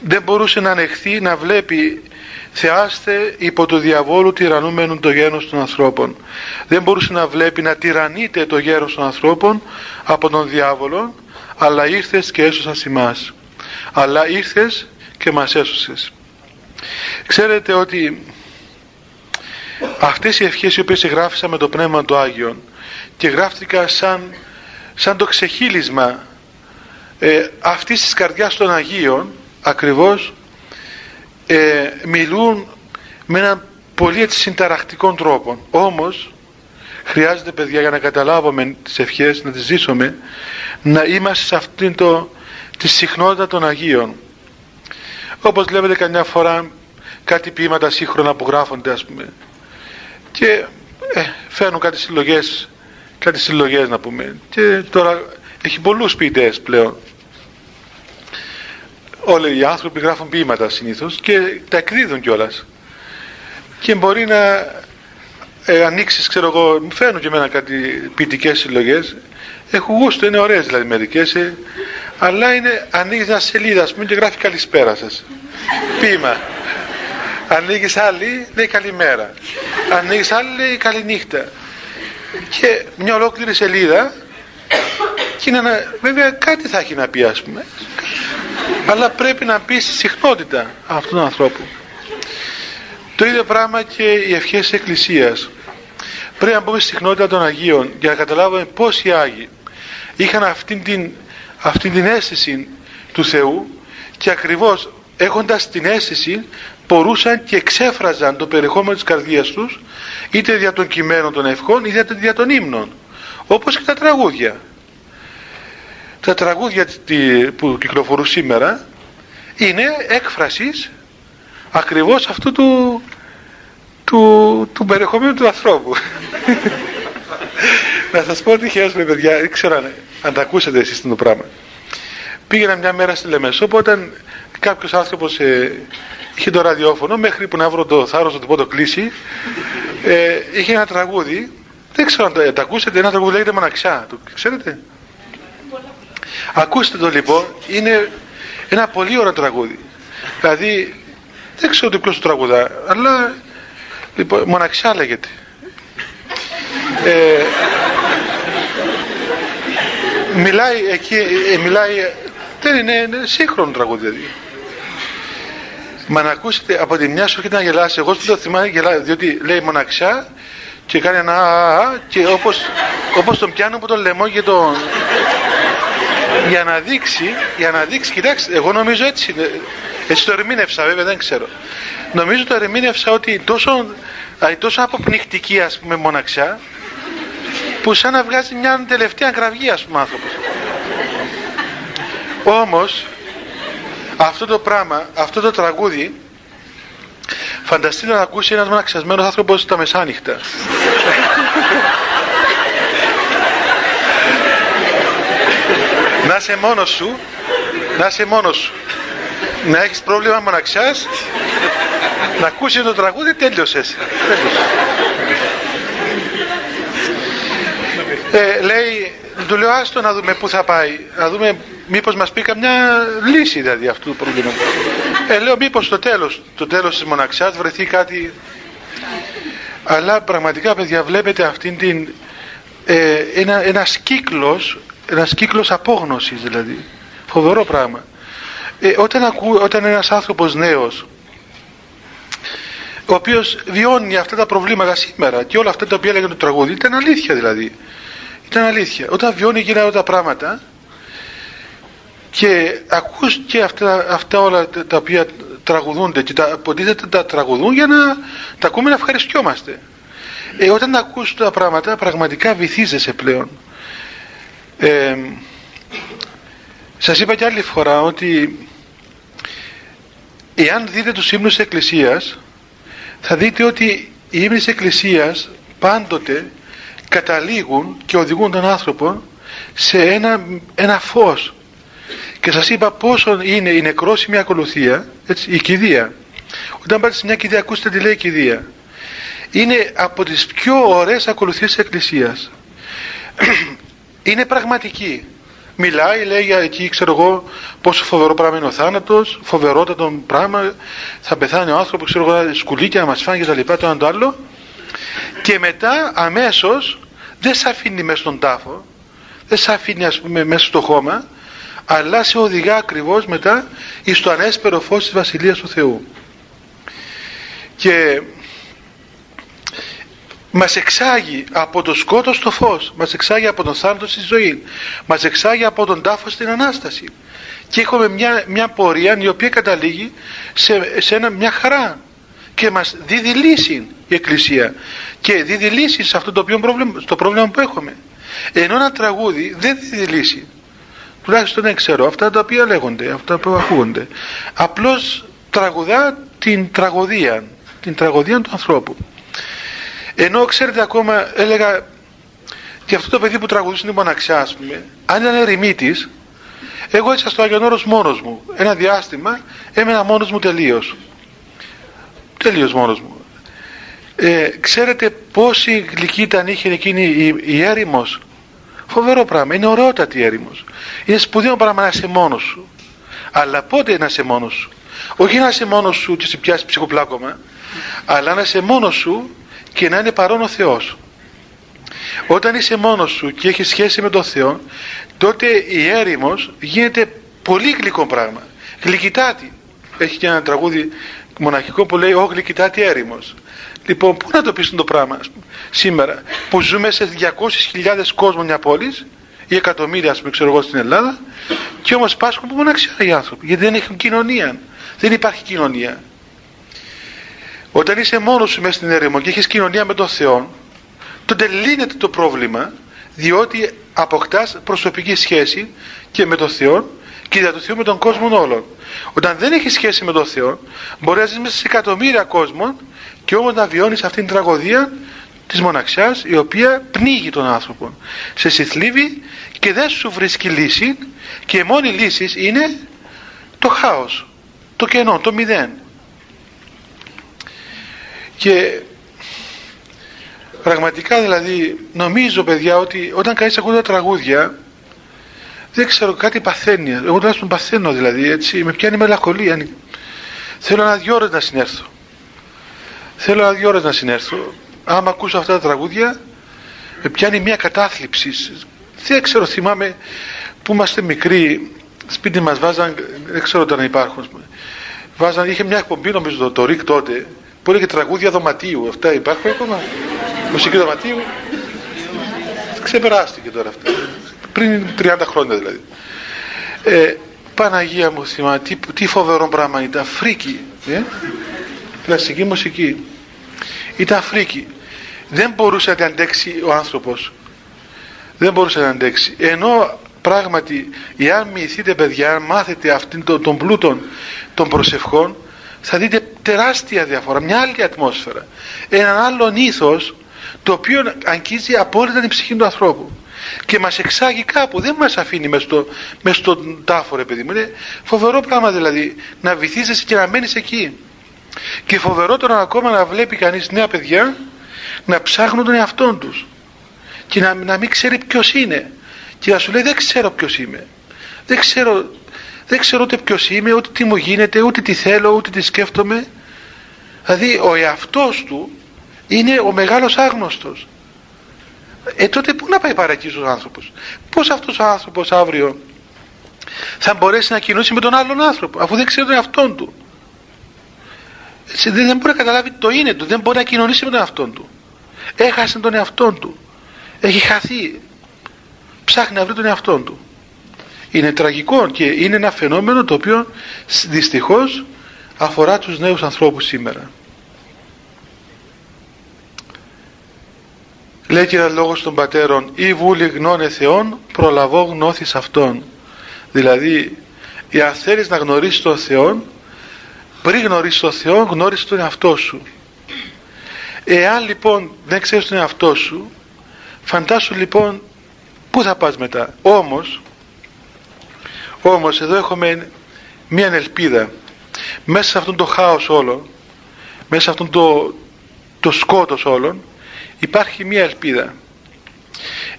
δεν μπορούσε να ανεχθεί να βλέπει θεάστε υπό το διαβόλου τυραννούμενον το γένος των ανθρώπων δεν μπορούσε να βλέπει να τυραννείται το γέρος των ανθρώπων από τον διάβολο αλλά ήρθες και έσωσας εμάς αλλά ήρθες και μας έσωσες ξέρετε ότι αυτές οι ευχές οι οποίες γράφησα με το Πνεύμα του Άγιον και γράφτηκα σαν, σαν το ξεχύλισμα ε, αυτής της καρδιάς των Αγίων ακριβώς. Ε, μιλούν με έναν πολύ έτσι συνταρακτικών τρόπων όμως χρειάζεται παιδιά για να καταλάβουμε τις ευχές να τις ζήσουμε να είμαστε σε αυτήν το, τη συχνότητα των Αγίων. Όπως βλέπετε καμιά φορά κάτι ποίηματα σύγχρονα που γράφονται ας πούμε. Και ε, φέρνουν κάτι συλλογές κάτι συλλογές να πούμε. Και τώρα έχει πολλούς ποιητές πλέον όλοι οι άνθρωποι γράφουν ποίηματα συνήθως και τα εκδίδουν κιόλας. και μπορεί να ε, ανοίξεις ξέρω εγώ μου φέρνουν και εμένα κάτι ποιητικές συλλογές. Έχουν γούστο είναι ωραίες δηλαδή μερικές ε, αλλά είναι ανοίγεις μια σελίδα ας πούμε και γράφει καλησπέρα σας ποίημα. Ανοίγεις άλλη λέει καλημέρα ανοίγεις άλλη λέει καληνύχτα και μια ολόκληρη σελίδα και είναι ένα, βέβαια κάτι θα έχει να πει ας πούμε αλλά πρέπει να πεις στη συχνότητα αυτού του ανθρώπου. Το ίδιο πράγμα και οι ευχές της Εκκλησίας. Πρέπει να πούμε στη συχνότητα των Αγίων για να καταλάβουμε πως οι Άγιοι είχαν αυτήν την, αυτήν την αίσθηση του Θεού και ακριβώς έχοντας την αίσθηση μπορούσαν και εξέφραζαν το περιεχόμενο της καρδιάς τους είτε δια των κειμένων των ευχών είτε δια των ύμνων όπως και τα τραγούδια τα τραγούδια που κυκλοφορούν σήμερα είναι έκφρασης ακριβώς αυτού του του, του περιεχομένου του ανθρώπου. (laughs) Να σας πω ότι χαίρομαι παιδιά. Δεν ξέρω αν, αν τα ακούσατε εσείς το πράγμα. Πήγαινα μια μέρα στη Λεμεσό όταν κάποιος άνθρωπος ε, είχε το ραδιόφωνο μέχρι που να βρω το θάρρος να του πω το κλείσει ε, είχε ένα τραγούδι. Δεν ξέρω αν το, το ακούσατε ένα τραγούδι λέγεται Μοναξιά το ξέρετε; Ακούστε το λοιπόν είναι ένα πολύ ωραίο τραγούδι δηλαδή δεν ξέρω ποιος το τραγουδά αλλά λοιπόν, μοναξιά λέγεται ε, μιλάει εκεί ε, μιλάει δεν είναι, είναι σύγχρονο τραγούδι δηλαδή Μα να ακούσετε από τη μια σου έρχεται να γελάσει. Εγώ που το θυμάμαι γελάει, διότι λέει μοναξιά και κάνει ένα α, και όπως, όπως τον πιάνω από τον λαιμό και τον... για να δείξει, για να δείξει, κοιτάξτε, εγώ νομίζω έτσι, έτσι το ερμήνευσα βέβαια, δεν ξέρω. Νομίζω το ερμήνευσα ότι τόσο, τόσο αποπνιχτική ας πούμε μοναξιά, που σαν να βγάζει μια τελευταία κραυγή ας πούμε άνθρωπος. Όμως, αυτό το πράγμα, αυτό το τραγούδι φανταστείτε να ακούσει ένας μοναξιασμένος άνθρωπος τα μεσάνυχτα να είσαι μόνος σου. Να είσαι μόνος σου. Να έχεις πρόβλημα μοναξιάς. Να ακούσεις το τραγούδι τέλειωσες. Ε, λέει του λέω άστο να δούμε πού θα πάει. Να δούμε μήπως μας πει καμιά λύση δηλαδή αυτού του προβλήματος. Ε, λέω μήπως στο τέλος το τέλος της μοναξιάς βρεθεί κάτι. Αλλά πραγματικά παιδιά βλέπετε αυτήν την ε, ένα, ένας κύκλος ένας κύκλος απόγνωσης δηλαδή. Φοβερό πράγμα. Ε, όταν, ακού, όταν ένας άνθρωπος νέος ο οποίος βιώνει αυτά τα προβλήματα σήμερα και όλα αυτά τα οποία έλεγε το τραγούδι ήταν αλήθεια δηλαδή. Ήταν αλήθεια. Όταν βιώνει εκείνα όλα τα πράγματα και ακούς και αυτά, αυτά όλα τα οποία τραγουδούνται και τα υποτίθεται τα τραγουδούν για να τα ακούμε να ευχαριστιόμαστε. Ε, όταν ακούς τα πράγματα πραγματικά βυθίζεσαι πλέον ε, σας είπα και άλλη φορά ότι εάν δείτε τους ύμνους της Εκκλησίας θα δείτε ότι οι ύμνοι της Εκκλησίας πάντοτε καταλήγουν και οδηγούν τον άνθρωπο σε ένα, ένα φως. Και σας είπα πόσο είναι η νεκρόσιμη ακολουθία έτσι, η κηδεία. Όταν πάτε σε μια κηδεία ακούστε τι λέει η κηδεία. Είναι από τις πιο ωραίες ακολουθίες της Εκκλησίας είναι πραγματική. Μιλάει, λέει για εκεί ξέρω εγώ πόσο φοβερό πράγμα είναι ο θάνατος φοβερότατο πράγμα θα πεθάνει ο άνθρωπος ξέρω εγώ σκουλίκια να μας φάνε και τα λοιπά το ένα το άλλο. Και μετά αμέσως δεν σε αφήνει μέσα στον τάφο δεν σε αφήνει ας πούμε μέσα στο χώμα αλλά σε οδηγά ακριβώς μετά εις το ανέσπερο φως της Βασιλείας του Θεού. Και μας εξάγει από το σκότος στο φως μας εξάγει από τον θάνατο στη ζωή μας εξάγει από τον τάφο στην Ανάσταση. Και έχουμε μια, μια πορεία η οποία καταλήγει σε, σε ένα, μια χαρά. Και μας δίδει λύση η Εκκλησία. Και δίδει λύση σε αυτό το οποίο πρόβλημα, στο πρόβλημα που έχουμε. Ενώ ένα τραγούδι δεν δίδει λύση. Τουλάχιστον δεν ξέρω. Αυτά τα οποία λέγονται αυτά που ακούγονται. Απλώς τραγουδά την τραγωδία την τραγωδία του ανθρώπου ενώ ξέρετε ακόμα έλεγα και αυτό το παιδί που τραγουδούσε την μοναξιά ας πούμε αν ήταν ερημίτης εγώ έτσι στο Άγιον Όρος μόνος μου. Ένα διάστημα έμενα μόνος μου τελείως. Τελείως μόνος μου. Ε, ξέρετε πόση γλυκή ήταν είχε εκείνη η, η έρημος; Φοβερό πράγμα. Είναι ωραιότατη η έρημος. Είναι σπουδαίο πράγμα να είσαι μόνος σου. Αλλά πότε να είσαι μόνος σου; Όχι να είσαι μόνος σου και σε πιάσει ψυχοπλάκωμα αλλά να είσαι μόνος σου και να είναι παρόν ο Θεός. Όταν είσαι μόνος σου και έχεις σχέση με τον Θεό τότε η έρημος γίνεται πολύ γλυκό πράγμα. Γλυκητάτη. Έχει και ένα τραγούδι μοναχικό που λέει «Ω γλυκητάτη έρημος». Λοιπόν, πού να το πεις το πράγμα σήμερα που ζούμε σε 200.000 κόσμος μιας πόλης ή εκατομμύρια ας πούμε ξέρω εγώ στην Ελλάδα και όμως πάσχουν που μοναξιά οι άνθρωποι γιατί δεν έχουν κοινωνία. Δεν υπάρχει κοινωνία όταν είσαι μόνος σου μέσα στην έρημο και έχεις κοινωνία με τον Θεό τότε λύνεται το πρόβλημα διότι αποκτάς προσωπική σχέση και με τον Θεό και για το Θεό με τον κόσμο όλων. Όταν δεν έχεις σχέση με τον Θεό, μπορεί να ζεις μέσα σε εκατομμύρια κόσμων και όμως να βιώνεις αυτήν την τραγωδία της μοναξιάς η οποία πνίγει τον άνθρωπο. Σε συθλίβει και δεν σου βρίσκει λύση και η μόνη λύση είναι το χάος, το κενό, το μηδέν. Και πραγματικά δηλαδή νομίζω παιδιά ότι όταν κανείς ακούει τα τραγούδια δεν ξέρω κάτι παθαίνει. Εγώ τουλάχιστον παθαίνω δηλαδή έτσι. Με πιάνει μελαγχολία. Θέλω ένα δυο ώρες να συνέρθω. Θέλω ένα δυο ώρες να συνέρθω. Άμα ακούσω αυτά τα τραγούδια με πιάνει μια κατάθλιψη. Δεν ξέρω θυμάμαι που είμαστε μικροί σπίτι μας βάζαν δεν ξέρω όταν υπάρχουν βάζαν, είχε μια εκπομπή νομίζω το, το ΡΙΚ τότε που έλεγε τραγούδια δωματίου. Αυτά υπάρχουν ακόμα. Μουσική δωματίου. Ξεπεράστηκε τώρα αυτά. Πριν 30 χρόνια δηλαδή. Ε, Παναγία μου θυμάμαι τι, τι φοβερό πράγμα. Ήταν φρίκη ε; κλασική μουσική. Ήταν φρίκη. Δεν μπορούσε να αντέξει ο άνθρωπος. Δεν μπορούσε να αντέξει. Ενώ πράγματι εάν μυηθείτε παιδιά αν μάθετε αυτήν τον, τον πλούτον των προσευχών θα δείτε τεράστια διαφορά μια άλλη ατμόσφαιρα. Έναν άλλον ήθος το οποίο αγγίζει απόλυτα την ψυχή του ανθρώπου. Και μας εξάγει κάπου δεν μας αφήνει μες, στο, μες στον τάφο ρε παιδί μου. Είναι φοβερό πράγμα δηλαδή να βυθίζεσαι και να μένεις εκεί. Και φοβερότερο ακόμα να βλέπει κανείς νέα παιδιά να ψάχνουν τον εαυτό τους. Και να, να μην ξέρει ποιος είναι. Και να σου λέει δεν ξέρω ποιος είμαι. Δεν ξέρω, δεν ξέρω ούτε ποιος είμαι ούτε τι μου γίνεται ούτε τι θέλω ούτε τι σκέφτομαι. Δηλαδή ο εαυτός του είναι ο μεγάλος άγνωστος. Ε τότε πού να πάει παρακείς ο άνθρωπος; Πως αυτός ο άνθρωπος αύριο θα μπορέσει να κοινώσει με τον άλλον άνθρωπο αφού δεν ξέρει τον εαυτόν του; Δεν μπορεί να καταλάβει το είναι του δεν μπορεί να κοινωνήσει με τον εαυτόν του. Έχασε τον εαυτόν του. Έχει χαθεί. Ψάχνει να βρει τον εαυτόν του είναι τραγικό και είναι ένα φαινόμενο το οποίο δυστυχώς αφορά τους νέους ανθρώπους σήμερα. Λέει και ένα λόγος των πατέρων ή βούλη γνώνε Θεόν προλαβώ γνώθεις Αυτόν δηλαδή αν θέλεις να γνωρίσεις τον Θεό πριν γνωρίσεις τον Θεό γνώρισες τον εαυτό σου. Εάν λοιπόν δεν ξέρεις τον εαυτό σου φαντάσου λοιπόν πού θα πας μετά. Όμως όμως εδώ έχουμε μία ελπίδα μέσα σε αυτόν το χάος όλο μέσα σε αυτόν το, το σκότος όλων υπάρχει μία ελπίδα.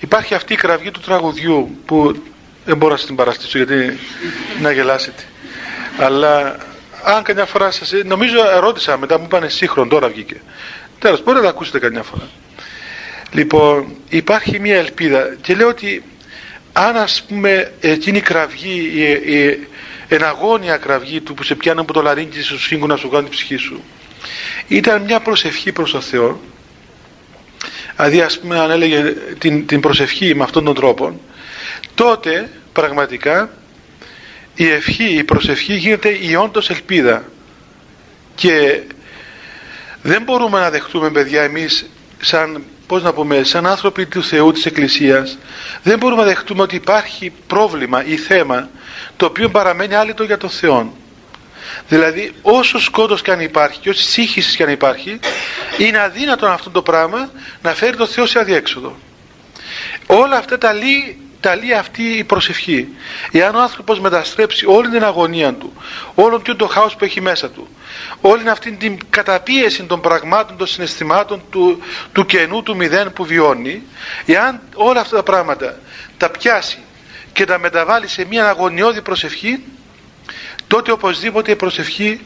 Υπάρχει αυτή η κραυγή του τραγουδιού που δεν μπορώ να την παραστήσω γιατί να γελάσετε. Αλλά αν καμιά φορά σας νομίζω ερώτησα μετά μου είπανε σύγχρον τώρα βγήκε. Τέλος μπορείτε να τα ακούσετε καμιά φορά. Λοιπόν υπάρχει μία ελπίδα και λέω ότι αν ας πούμε εκείνη η κραυγή η, η εναγώνια κραυγή του που σε πιάνει από το λαρίνκι σου σύγκου να σου κάνει την ψυχή σου ήταν μια προσευχή προς τον Θεό. Δηλαδή ας πούμε αν έλεγε την, την προσευχή με αυτόν τον τρόπο τότε πραγματικά η ευχή, η προσευχή γίνεται η όντως ελπίδα. Και δεν μπορούμε να δεχτούμε παιδιά εμείς σαν, πώς να πούμε, σαν άνθρωποι του Θεού της Εκκλησίας δεν μπορούμε να δεχτούμε ότι υπάρχει πρόβλημα ή θέμα το οποίο παραμένει άλυτο για τον Θεό. Δηλαδή όσος σκότος και αν υπάρχει και όσης σύγχυσης και αν υπάρχει είναι αδύνατο αυτό το πράγμα να φέρει τον Θεό σε αδιέξοδο. Όλα αυτά τα λέει, τα λέει αυτή η προσευχή. Εάν ο άνθρωπος μεταστρέψει όλη την αγωνία του όλο και το χάος που έχει μέσα του όλη αυτή την καταπίεση των πραγμάτων, των συναισθημάτων του, του κενού, του μηδέν που βιώνει εάν όλα αυτά τα πράγματα τα πιάσει και τα μεταβάλει σε μια αγωνιώδη προσευχή τότε οπωσδήποτε η προσευχή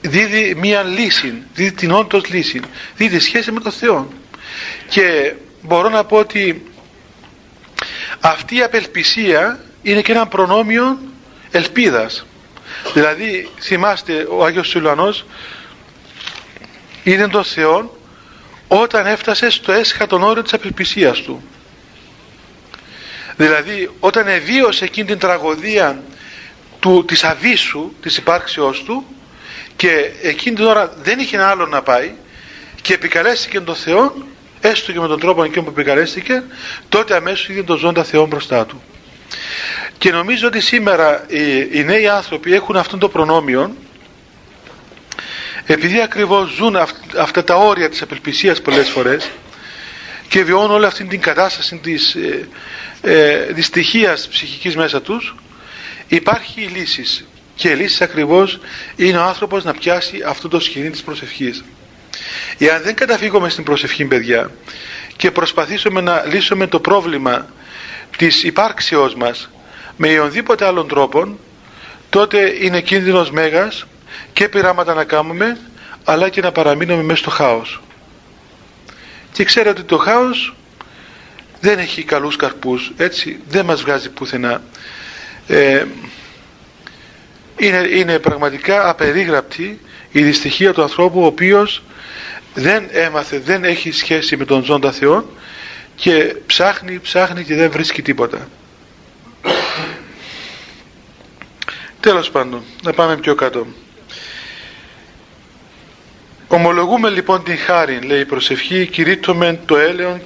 δίδει μια λύση, δίδει την όντως λύση, δίδει σχέση με τον Θεό. Και μπορώ να πω ότι αυτή η απελπισία είναι και ένα προνόμιο ελπίδας. Δηλαδή θυμάστε ο Άγιος Σιλουανός είδε τον Θεό όταν έφτασε στο έσχατον όριο της απελπισίας του. Δηλαδή όταν εβίωσε εκείνη την τραγωδία του, της αβίσου της υπάρξεώς του και εκείνη την ώρα δεν είχε άλλο να πάει και επικαλέστηκε τον Θεό έστω και με τον τρόπο εκείνο που επικαλέστηκε τότε αμέσως είδε τον ζώντα Θεό μπροστά του και νομίζω ότι σήμερα οι, οι νέοι άνθρωποι έχουν αυτό το προνόμιο επειδή ακριβώς ζουν αυτά τα όρια της απελπισίας πολλές φορές και βιώνουν όλη αυτή την κατάσταση της ε, ε, δυστυχίας ψυχικής μέσα τους υπάρχει η λύσης. Και η λύσης ακριβώς είναι ο άνθρωπος να πιάσει αυτό το σκηνή της προσευχής. Εάν δεν καταφύγουμε στην προσευχή παιδιά και προσπαθήσουμε να λύσουμε το πρόβλημα της υπάρξεώς μας με οποιονδήποτε άλλον τρόπο τότε είναι κίνδυνος μέγας και πειράματα να κάνουμε αλλά και να παραμείνουμε μέσα στο χάος και ξέρετε ότι το χάος δεν έχει καλούς καρπούς έτσι δεν μας βγάζει πουθενά ε, είναι, είναι πραγματικά απερίγραπτη η δυστυχία του ανθρώπου ο οποίος δεν έμαθε, δεν έχει σχέση με τον ζώντα Θεό και ψάχνει, ψάχνει και δεν βρίσκει τίποτα. Τέλος πάντων, να πάμε πιο κάτω. Ομολογούμε λοιπόν την χάρη, λέει η προσευχή, κηρύττουμε το έλεον,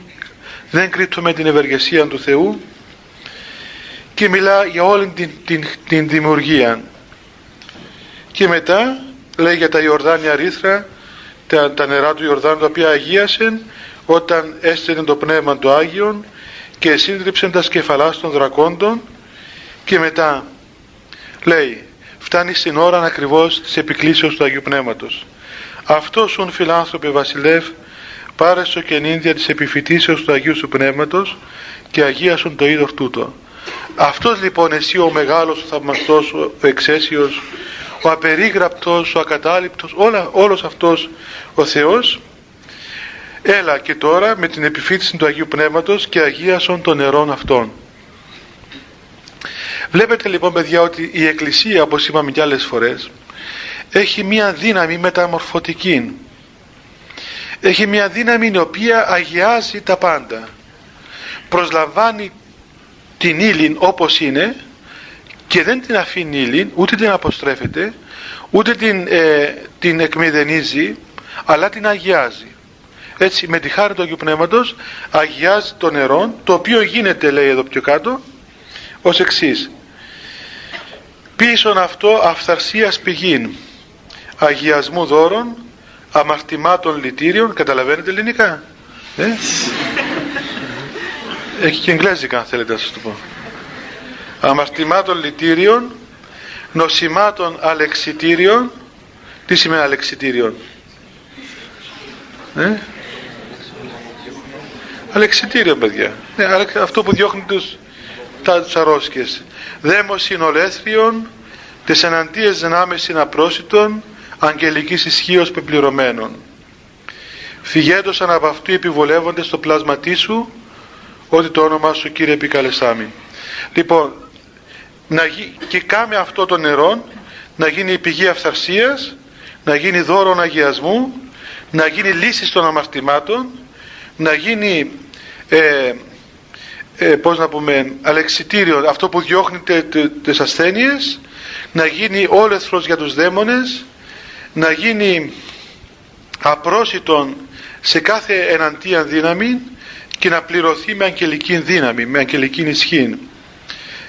δεν κρύπτουμε την ευεργεσία του Θεού και μιλά για όλη την, την, την δημιουργία. Και μετά λέει για τα Ιορδάνια ρήθρα, τα, τα νερά του Ιορδάνου τα οποία αγίασαν όταν έστειλε το πνεύμα του Άγιον και σύντριψαν τα σκεφαλά των δρακόντων και μετά λέει φτάνει στην ώρα ακριβώς της επικλήσεως του Αγίου Πνεύματος. Αυτός ουν φιλάνθρωπε βασιλεύ πάρεσο και νύντια της επιφυτίσεως του Αγίου σου Πνεύματος και αγίασον το είδος τούτο. Αυτός λοιπόν εσύ ο μεγάλος, ο θαυμαστός, ο εξαίσιος, ο απερίγραπτος, ο ακατάληπτος, όλα, όλος αυτός ο Θεός έλα και τώρα με την επιφύτηση του Αγίου Πνεύματος και αγίασον των νερών αυτών. Βλέπετε λοιπόν παιδιά ότι η Εκκλησία όπως είπαμε και άλλες φορές έχει μία δύναμη μεταμορφωτική. Έχει μία δύναμη η οποία αγιάζει τα πάντα. Προσλαμβάνει την ύλη όπως είναι και δεν την αφήνει ύλη, ούτε την αποστρέφεται, ούτε την, ε, την εκμηδενίζει, αλλά την αγιάζει. Έτσι με τη χάρη του Αγίου Πνεύματος αγιάζει το νερό, το οποίο γίνεται λέει εδώ πιο κάτω, ως εξής. Πίσον αυτό αυθαρσίας πηγήν, αγιασμού δώρων, αμαρτημάτων λυτήριων, καταλαβαίνετε ελληνικά; Ε; Έχει και εγγλέζικα αν θέλετε να σας το πω. Αμαρτημάτων λυτήριων, νοσημάτων αλεξιτήριων. Τι σημαίνει αλεξιτήριον. Ε; Αλεξιτήριο παιδιά. Ε, αυτό που διώχνει τους, τα, τους αρρώσκες. Δέμος ολέθριον, τις εναντίες δυνάμεις είναι απρόσιτον, αγγελικής ισχύως πεπληρωμένων. Φυγέντωσαν από αυτού επιβολεύονται στο πλάσμα σου ότι το όνομα σου Κύριε επικαλεσάμι. Λοιπόν, να γι... και κάμε αυτό το νερό να γίνει η πηγή αυθαρσίας, να γίνει δώρο αγιασμού, να γίνει λύση των αμαρτημάτων, να γίνει ε, ε, πώς να πούμε αλεξιτήριο αυτό που διώχνει τις ασθένειες να γίνει όλεθρος για τους δαίμονες να γίνει απρόσιτον σε κάθε εναντίαν δύναμη και να πληρωθεί με αγγελική δύναμη, με αγγελική ισχύ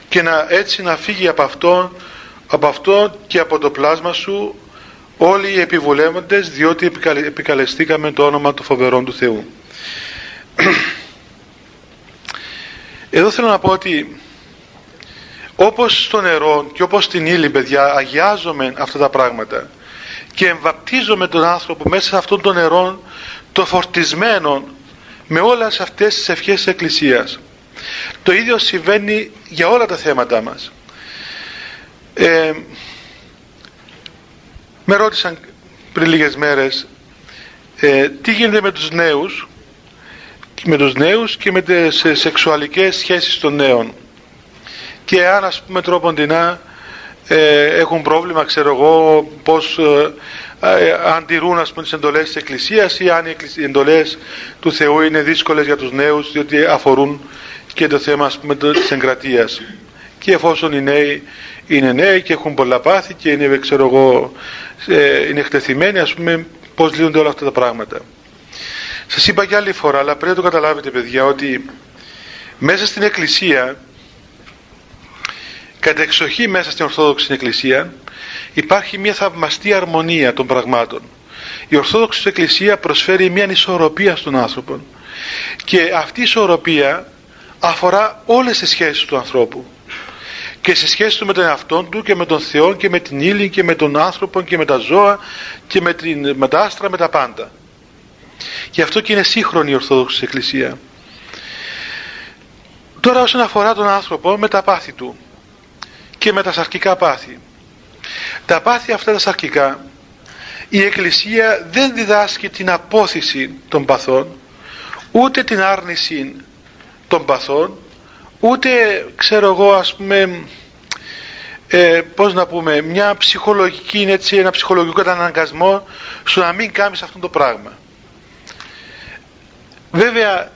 και να έτσι να φύγει από αυτό, από αυτό και από το πλάσμα σου όλοι οι επιβουλεύοντες διότι επικαλεστήκαμε το όνομα του φοβερών του Θεού. Εδώ θέλω να πω ότι όπως στο νερό και όπως στην ύλη παιδιά αγιάζομαι αυτά τα πράγματα και εμβαπτίζομαι τον άνθρωπο μέσα σε αυτόν τον νερό το φορτισμένο με όλες αυτές τις ευχές της Εκκλησίας. Το ίδιο συμβαίνει για όλα τα θέματα μας. Ε, με ρώτησαν πριν λίγες μέρες ε, τι γίνεται με τους νέους; Με τους νέους και με τις σεξουαλικές σχέσεις των νέων. Και αν ας πούμε τρόποντινά ε, έχουν πρόβλημα ξέρω εγώ πως ε, ε, αντιρούν ας πούμε τις εντολές της Εκκλησίας ή αν οι εντολές του Θεού είναι δύσκολες για τους νέους διότι αφορούν και το θέμα ας πούμε της εγκρατείας. Και εφόσον οι νέοι είναι νέοι και έχουν πολλά πάθη και είναι ξέρω εγώ ε, είναι εκτεθειμένοι ας πούμε πως λύνονται όλα αυτά τα πράγματα σας είπα και άλλη φορά αλλά πρέπει να το καταλάβετε παιδιά ότι μέσα στην Εκκλησία κατά εξοχή μέσα στην Ορθόδοξη Εκκλησία υπάρχει μια θαυμαστή αρμονία των πραγμάτων. Η Ορθόδοξη Εκκλησία προσφέρει μια ισορροπία στον άνθρωπο και αυτή η ισορροπία αφορά όλες τις σχέσεις του ανθρώπου και σε σχέση του με τον εαυτό του και με τον Θεό και με την ύλη και με τον άνθρωπο και με τα ζώα και με, την, με τα άστρα με τα πάντα. Γι' αυτό και είναι σύγχρονη η Ορθόδοξη Εκκλησία. Τώρα όσον αφορά τον άνθρωπο με τα πάθη του και με τα σαρκικά πάθη. Τα πάθη αυτά τα σαρκικά η Εκκλησία δεν διδάσκει την απόθυση των παθών ούτε την άρνηση των παθών ούτε ξέρω εγώ ας πούμε ε, πώς να πούμε μια ψυχολογική έτσι, ένα ψυχολογικό καταναγκασμό σου να μην κάνεις αυτό το πράγμα βέβαια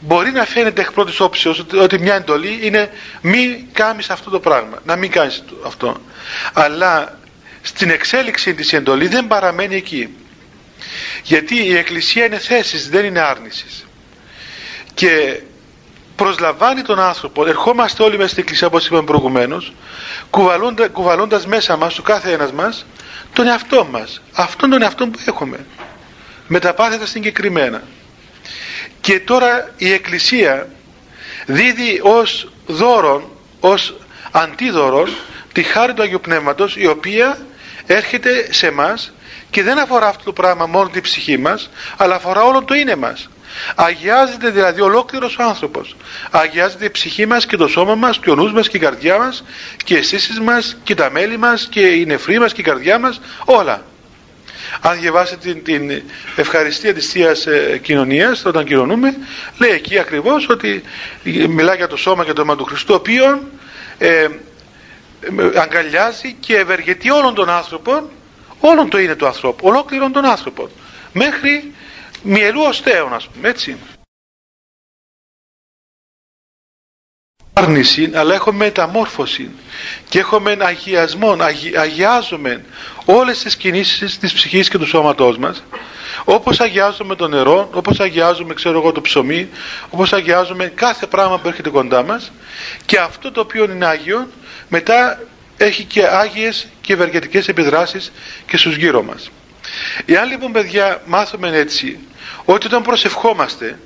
μπορεί να φαίνεται εκ πρώτης όψεως ότι μια εντολή είναι μην κάνεις αυτό το πράγμα. Να μην κάνεις αυτό. Αλλά στην εξέλιξη της εντολής δεν παραμένει εκεί. Γιατί η εκκλησία είναι θέσεις δεν είναι άρνησης. Και προσλαμβάνει τον άνθρωπο. Ερχόμαστε όλοι μέσα στην εκκλησία όπως είπαμε προηγουμένως κουβαλώντα, κουβαλώντας μέσα μας ο κάθε ένας μας τον εαυτό μας. Αυτόν τον εαυτό που έχουμε. Με τα πάθητα συγκεκριμένα και τώρα η εκκλησία δίδει ως δώρον ως αντίδωρον τη χάρη του Αγίου Πνεύματος η οποία έρχεται σε μας και δεν αφορά αυτό το πράγμα μόνο την ψυχή μας αλλά αφορά όλο το είναι μας. Αγιάζεται δηλαδή ολόκληρος ο άνθρωπος. Αγιάζεται η ψυχή μας και το σώμα μας και ο νους μας και η καρδιά μας και οι αισθήσεις μας και τα μέλη μας και η νεφρή μας και η καρδιά μας όλα αν διαβάσετε την, την ευχαριστία της Θείας ε, Κοινωνίας όταν κοινωνούμε λέει εκεί ακριβώς ότι μιλάει για το σώμα και το αίμα του Χριστού οποίο ε, αγκαλιάζει και ευεργετεί όλων των άνθρωπων όλων το είναι του ανθρώπου, ολόκληρον των άνθρωπων μέχρι μυελού οστέων ας πούμε έτσι άρνηση αλλά έχουμε μεταμόρφωση και έχουμε αγιασμό αγι, αγιάζουμε όλες τις κινήσεις της ψυχής και του σώματός μας όπως αγιάζουμε το νερό όπως αγιάζουμε ξέρω εγώ το ψωμί όπως αγιάζουμε κάθε πράγμα που έρχεται κοντά μας και αυτό το οποίο είναι Άγιο μετά έχει και άγιες και ευεργετικές επιδράσεις και στους γύρω μας. Εάν λοιπόν παιδιά μάθουμε έτσι ότι όταν προσευχόμαστε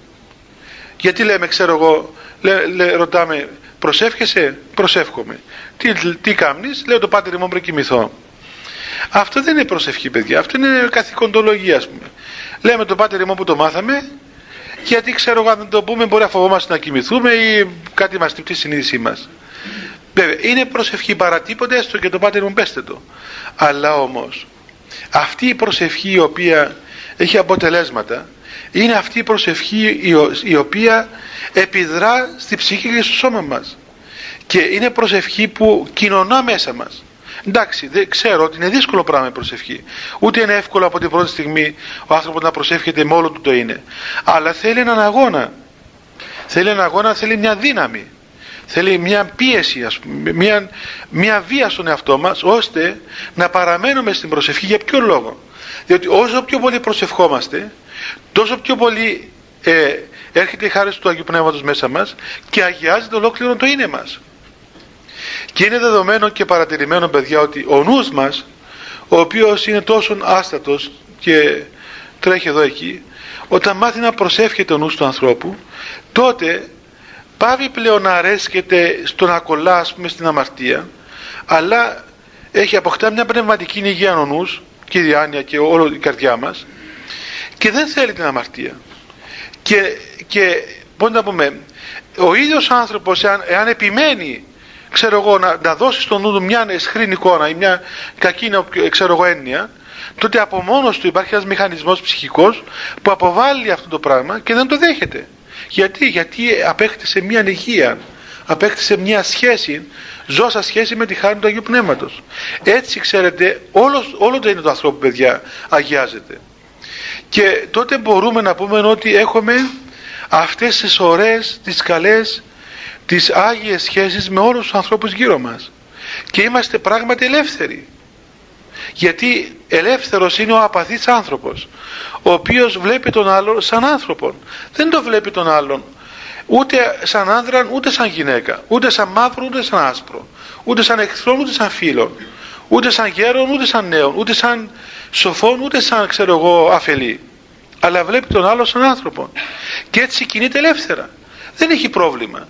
γιατί λέμε ξέρω εγώ λέ, ρωτάμε προσεύχεσαι; Προσεύχομαι τι, τι κάνεις λέω το πάτερ μου πριν κοιμηθώ αυτό δεν είναι προσευχή παιδιά. Αυτό είναι καθηκοντολογία ας πούμε. Λέμε το πάτερ μου που το μάθαμε γιατί ξέρω εγώ αν δεν το πούμε μπορεί να φοβόμαστε να κοιμηθούμε ή κάτι μας τυπτεί συνείδησή μας. Βέβαια είναι προσευχή παρατήποτε έστω και το πάτερ μου πέστε το. Αλλά όμως αυτή η προσευχή η οποία έχει αποτελέσματα είναι αυτή η προσευχή η οποία επιδρά στη ψυχή και στο σώμα μας. Και είναι προσευχή που κοινωνά μέσα μας. Εντάξει δεν ξέρω ότι είναι δύσκολο πράγμα η προσευχή. Ούτε είναι εύκολο από την πρώτη στιγμή ο άνθρωπος να προσεύχεται με όλο του το είναι. Αλλά θέλει έναν αγώνα. Θέλει έναν αγώνα θέλει μια δύναμη. Θέλει μια πίεση ας πούμε, μια, μια βία στον εαυτό μας ώστε να παραμένουμε στην προσευχή. Για ποιο λόγο; Διότι όσο πιο πολύ προσευχόμαστε τόσο πιο πολύ ε, έρχεται η χάρη του Αγίου Πνεύματος μέσα μας και αγιάζεται ολόκληρο το είναι μας. Και είναι δεδομένο και παρατηρημένο παιδιά ότι ο νους μας ο οποίος είναι τόσο άστατος και τρέχει εδώ εκεί όταν μάθει να προσεύχεται ο νους του ανθρώπου τότε πάβει πλέον να αρέσκεται στο να κολλά πούμε, στην αμαρτία αλλά έχει αποκτά μια πνευματική υγεία ο νους και η διάνοια και όλη η καρδιά μας και δεν θέλει την αμαρτία. Και, και πώς να πούμε ο ίδιος άνθρωπος εάν, εάν επιμένει ξέρω εγώ να, να δώσει στον νου του μια εσχρή εικόνα ή μια κακή ξέρω εγώ έννοια τότε από μόνος του υπάρχει ένας μηχανισμός ψυχικός που αποβάλλει αυτό το πράγμα και δεν το δέχεται. Γιατί, γιατί απέκτησε μια υγεία απέκτησε μια σχέση ζώσα σχέση με τη χάρη του Αγίου Πνεύματος. Έτσι ξέρετε όλος, όλο το είναι το ανθρώπου παιδιά αγιάζεται και τότε μπορούμε να πούμε ότι έχουμε αυτές τις ωραίες, τις καλές τις άγιες σχέσεις με όλους τους ανθρώπους γύρω μας. Και είμαστε πράγματι ελεύθεροι. Γιατί ελεύθερος είναι ο απαθής άνθρωπος ο οποίος βλέπει τον άλλον σαν άνθρωπον. Δεν το βλέπει τον άλλον ούτε σαν άνδρα ούτε σαν γυναίκα ούτε σαν μαύρο ούτε σαν άσπρο ούτε σαν εχθρό ούτε σαν φίλον ούτε σαν γέρον ούτε σαν νέον ούτε σαν σοφόν ούτε σαν ξέρω εγώ αφελή αλλά βλέπει τον άλλο σαν άνθρωπο και έτσι κινείται ελεύθερα δεν έχει πρόβλημα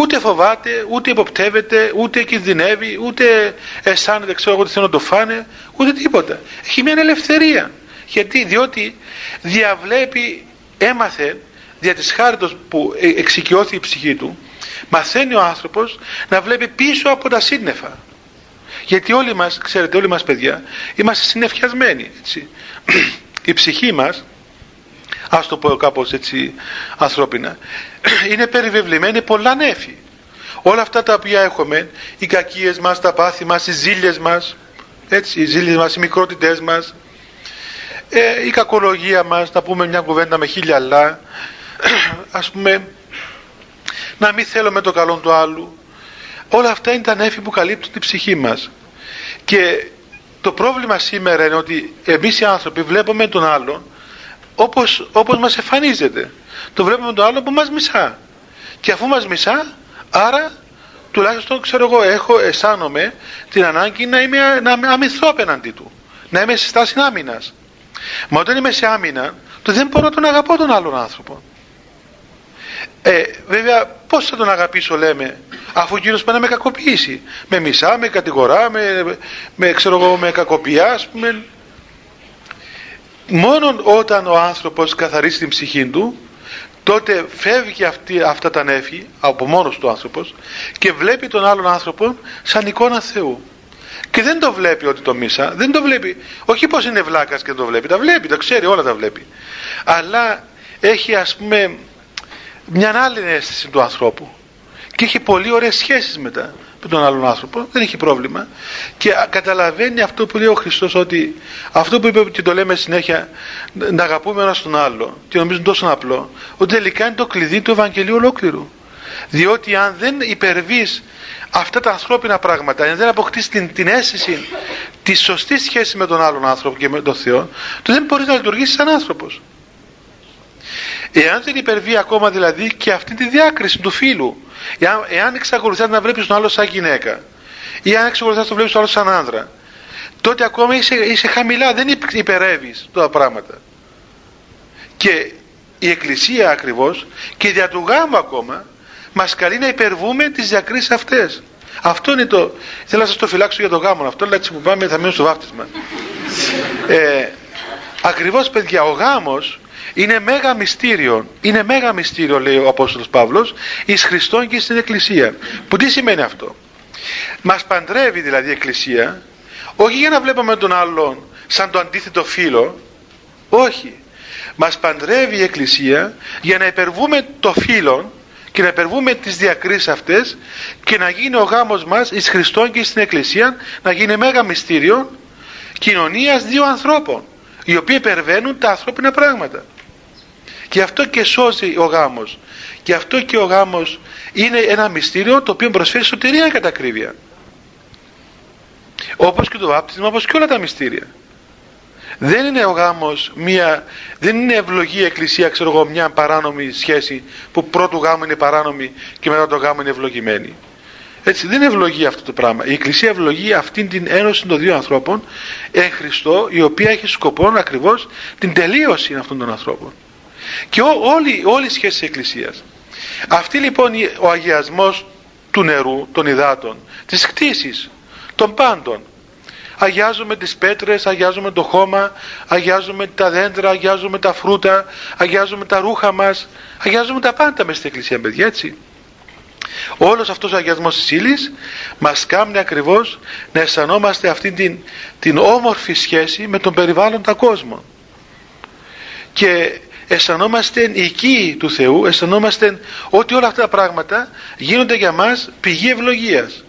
ούτε φοβάται, ούτε υποπτεύεται, ούτε κινδυνεύει, ούτε αισθάνεται ξέρω εγώ τι θέλω να το φάνε, ούτε τίποτα. Έχει μια ελευθερία. Γιατί, διότι διαβλέπει, έμαθε δια της χάριτος που ε, εξοικειώθηκε η ψυχή του, μαθαίνει ο άνθρωπος να βλέπει πίσω από τα σύννεφα. Γιατί όλοι μας, ξέρετε όλοι μας παιδιά, είμαστε συννεφιασμένοι. Έτσι. η ψυχή μας ας το πω κάπως έτσι ανθρώπινα είναι περιβεβλημένη πολλά νέφη όλα αυτά τα οποία έχουμε οι κακίες μας, τα πάθη μας, οι ζήλες μας έτσι, οι ζήλες μας, οι μικρότητές μας ε, η κακολογία μας να πούμε μια κουβέντα με χίλια αλλά ας πούμε να μην θέλουμε το καλό του άλλου όλα αυτά είναι τα νέφη που καλύπτουν την ψυχή μας και το πρόβλημα σήμερα είναι ότι εμείς οι άνθρωποι βλέπουμε τον άλλον όπως, όπως μας εμφανίζεται. Το βλέπουμε τον άλλο που μας μισά. Και αφού μας μισά, άρα τουλάχιστον ξέρω εγώ έχω, αισθάνομαι την ανάγκη να είμαι να αμυνθώ απέναντί του. Να είμαι σε στάση άμυνας. Μα όταν είμαι σε άμυνα, το δεν μπορώ να τον αγαπώ τον άλλον άνθρωπο. Ε, βέβαια πώς θα τον αγαπήσω λέμε αφού ο Κύριος πάει να με κακοποιήσει. Με μισά, με κατηγορά με, με, ξέρω εγώ, με κακοποιά ας πούμε. Μόνο όταν ο άνθρωπος καθαρίσει την ψυχή του τότε φεύγει αυτή, αυτά τα νέφη από μόνος του άνθρωπος και βλέπει τον άλλον άνθρωπο σαν εικόνα Θεού. Και δεν το βλέπει ότι το μίσα δεν το βλέπει, όχι πως είναι βλάκας και το βλέπει τα βλέπει, τα ξέρει όλα τα βλέπει. Αλλά έχει ας πούμε μια άλλη αίσθηση του ανθρώπου. Και έχει πολύ ωραίες σχέσεις μετά με τον άλλον άνθρωπο, δεν έχει πρόβλημα. Και καταλαβαίνει αυτό που λέει ο Χριστός ότι αυτό που είπε και το λέμε συνέχεια να αγαπούμε ένα τον άλλο και νομίζουν τόσο απλό ότι τελικά είναι το κλειδί του Ευαγγελίου ολόκληρου. Διότι αν δεν υπερβείς αυτά τα ανθρώπινα πράγματα αν δεν αποκτήσει την, την αίσθηση τη σωστή σχέση με τον άλλον άνθρωπο και με τον Θεό τότε δεν μπορείς να λειτουργήσεις σαν άνθρωπος Εάν δεν υπερβεί ακόμα δηλαδή και αυτή τη διάκριση του φίλου, εάν, εάν εξακολουθεί να βλέπεις τον άλλο σαν γυναίκα, ή αν εξακολουθεί να τον βλέπεις τον άλλο σαν άνδρα, τότε ακόμα είσαι, είσαι χαμηλά, δεν υπερεύεις τα πράγματα. Και η Εκκλησία ακριβώς και δια του γάμου ακόμα μας καλεί να υπερβούμε τις διακρίσεις αυτές. Αυτό είναι το. Θέλω να σας το φυλάξω για το γάμο αυτό, αλλά έτσι που πάμε θα μείνω στο βάφτισμα. ε, Ακριβώς παιδιά, ο γάμος είναι μέγα μυστήριο. Είναι μέγα μυστήριο λέει ο Απόστολος Παύλος εις Χριστόν και στην Εκκλησία. Που τι σημαίνει αυτό; Μας παντρεύει δηλαδή η Εκκλησία όχι για να βλέπουμε τον άλλον σαν το αντίθετο φίλο όχι. Μας παντρεύει η Εκκλησία για να υπερβούμε το φίλο και να υπερβούμε τις διακρίσεις αυτές και να γίνει ο γάμος μας εις Χριστόν και στην Εκκλησία να γίνει μέγα μυστήριο κοινωνίας δύο ανθρώπων οι οποίοι υπερβαίνουν τα ανθρώπινα πράγματα. Και αυτό και σώζει ο γάμος. Και αυτό και ο γάμος είναι ένα μυστήριο το οποίο προσφέρει σωτηρία κατά ακρίβεια. Όπως και το βάπτισμα, όπως και όλα τα μυστήρια. δεν είναι ο γάμος μια, δεν είναι ευλογή εκκλησία ξέρω εγώ μια παράνομη σχέση που πρώτου γάμου είναι παράνομη και μετά το γάμο είναι ευλογημένη έτσι δεν ευλογεί αυτό το πράγμα η εκκλησία ευλογεί αυτήν την ένωση των δύο ανθρώπων εν Χριστώ η οποία έχει σκοπό ακριβώς την τελείωση αυτών των ανθρώπων και ό, όλη, όλη η σχέση της εκκλησίας αυτή λοιπόν ο αγιασμός του νερού, των υδάτων της κτήσης, των πάντων αγιάζουμε τις πέτρες, αγιάζουμε το χώμα, αγιάζουμε τα δέντρα, αγιάζουμε τα φρούτα, αγιάζουμε τα ρούχα μας, αγιάζουμε τα πάντα μέσα στην εκκλησία παιδιά έτσι. Όλος αυτός ο αγιασμός της ύλης μας κάνει ακριβώς να αισθανόμαστε αυτή την, την όμορφη σχέση με τον περιβάλλοντα κόσμο. Και αισθανόμαστε οικοί του Θεού, αισθανόμαστε ότι όλα αυτά τα πράγματα γίνονται για μας πηγή ευλογίας.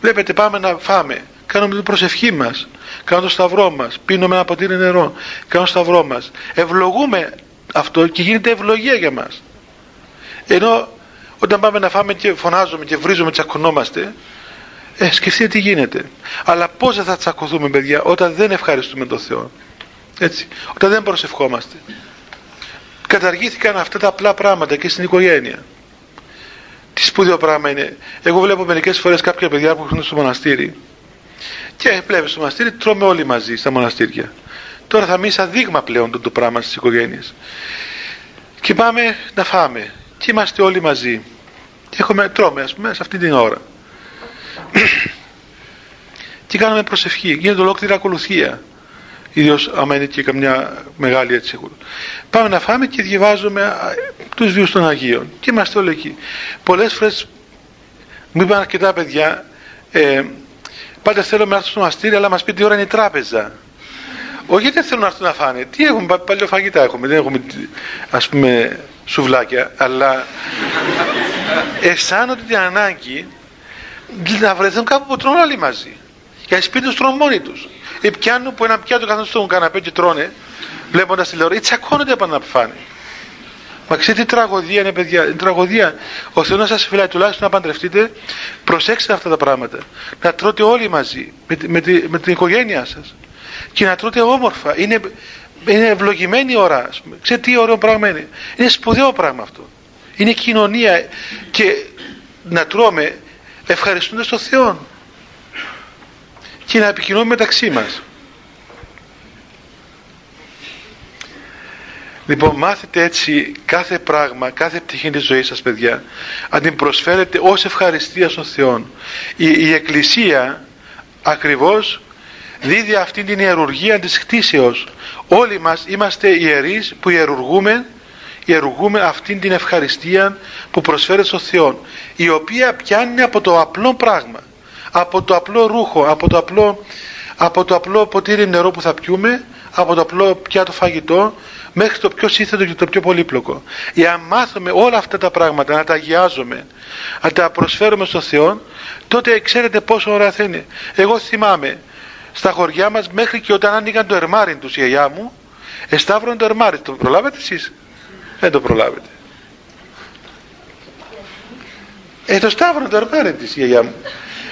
Βλέπετε πάμε να φάμε, κάνουμε την προσευχή μας, κάνουμε το σταυρό μας, πίνουμε ένα ποτήρι νερό, κάνουμε το σταυρό μας. Ευλογούμε αυτό και γίνεται ευλογία για μας. Ενώ όταν πάμε να φάμε και φωνάζουμε και βρίζουμε, τσακωνόμαστε, ε, σκεφτείτε τι γίνεται. Αλλά πώς θα τσακωθούμε παιδιά όταν δεν ευχαριστούμε τον Θεό. Έτσι, όταν δεν προσευχόμαστε. Καταργήθηκαν αυτά τα απλά πράγματα και στην οικογένεια. Τι σπουδαίο πράγμα είναι. Εγώ βλέπω μερικές φορές κάποια παιδιά που έχουν στο μοναστήρι και βλέπεις στο μοναστήρι τρώμε όλοι μαζί στα μοναστήρια. Τώρα θα μείνει σαν δείγμα πλέον το, το πράγμα στις οικογένειες. Και πάμε να φάμε. Και είμαστε όλοι μαζί. Και έχουμε, τρώμε, ας πούμε, σε αυτή την ώρα. (clears throat) και κάνουμε προσευχή. Γίνεται ολόκληρη ακολουθία. Ιδίω άμα είναι και καμιά μεγάλη έτσι. Πάμε να φάμε και διαβάζουμε τους βίους των Αγίων. Και είμαστε όλοι εκεί. Πολλές φορές μου είπαν αρκετά παιδιά ε, Πάτε θέλουμε να έρθουν στο μαστήρι, αλλά μας πει τι ώρα είναι η τράπεζα. Όχι γιατί θέλουν να έρθουν να φάνε; Τι έχουμε, παλιοφαγητά έχουμε. Δεν έχουμε ας πούμε σουβλάκια, αλλά αισθάνονται την ανάγκη να βρεθούν κάπου που τρώνε όλοι μαζί. Για σπίτι τους τρώνε μόνοι τους. Ή πιάνουν που ένα πιάτο καθόλου στον καναπέ και τρώνε, βλέποντας τηλεόραση, ή τσακώνονται πάνω να φάνε. Μα ξέρετε τι τραγωδία είναι, παιδιά. Είναι τραγωδία. Ο Θεός να σας φυλάει τουλάχιστον να παντρευτείτε. Προσέξτε αυτά τα πράγματα. Να τρώτε όλοι μαζί, με, με, με την οικογένειά σας. Και να τρώτε όμορφα. Είναι, είναι ευλογημένη η ώρα. Ξέρετε τι ωραίο πράγμα είναι. Είναι σπουδαίο πράγμα αυτό. Είναι κοινωνία. Και να τρώμε ευχαριστούνται τον Θεό. Και να επικοινωνούμε μεταξύ μας. Λοιπόν, μάθετε έτσι κάθε πράγμα, κάθε πτυχή της ζωής σας, παιδιά, αν την προσφέρετε ως ευχαριστία στον Θεό. Η, η Εκκλησία ακριβώς δίδει αυτή την ιερουργία της χτίσεως. Όλοι μας είμαστε ιερείς που ιερουργούμε, ιερουργούμε αυτή την ευχαριστία που προσφέρει στον Θεό, η οποία πιάνει από το απλό πράγμα, από το απλό ρούχο, από το απλό, από το απλό ποτήρι νερό που θα πιούμε, από το απλό πιάτο φαγητό, μέχρι το πιο σύνθετο και το πιο πολύπλοκο. Εάν μάθουμε όλα αυτά τα πράγματα, να τα αγιάζουμε, να τα προσφέρουμε στο Θεό, τότε ξέρετε πόσο ωραία θα είναι. Εγώ θυμάμαι στα χωριά μας μέχρι και όταν άνοιγαν το ερμάρι τους η γιαγιά μου, εσταύρωνε το ερμάρι. Το προλάβετε εσείς; Δεν το προλάβετε. Ε, το σταύρωνε το ερμάρι της η γιαγιά μου.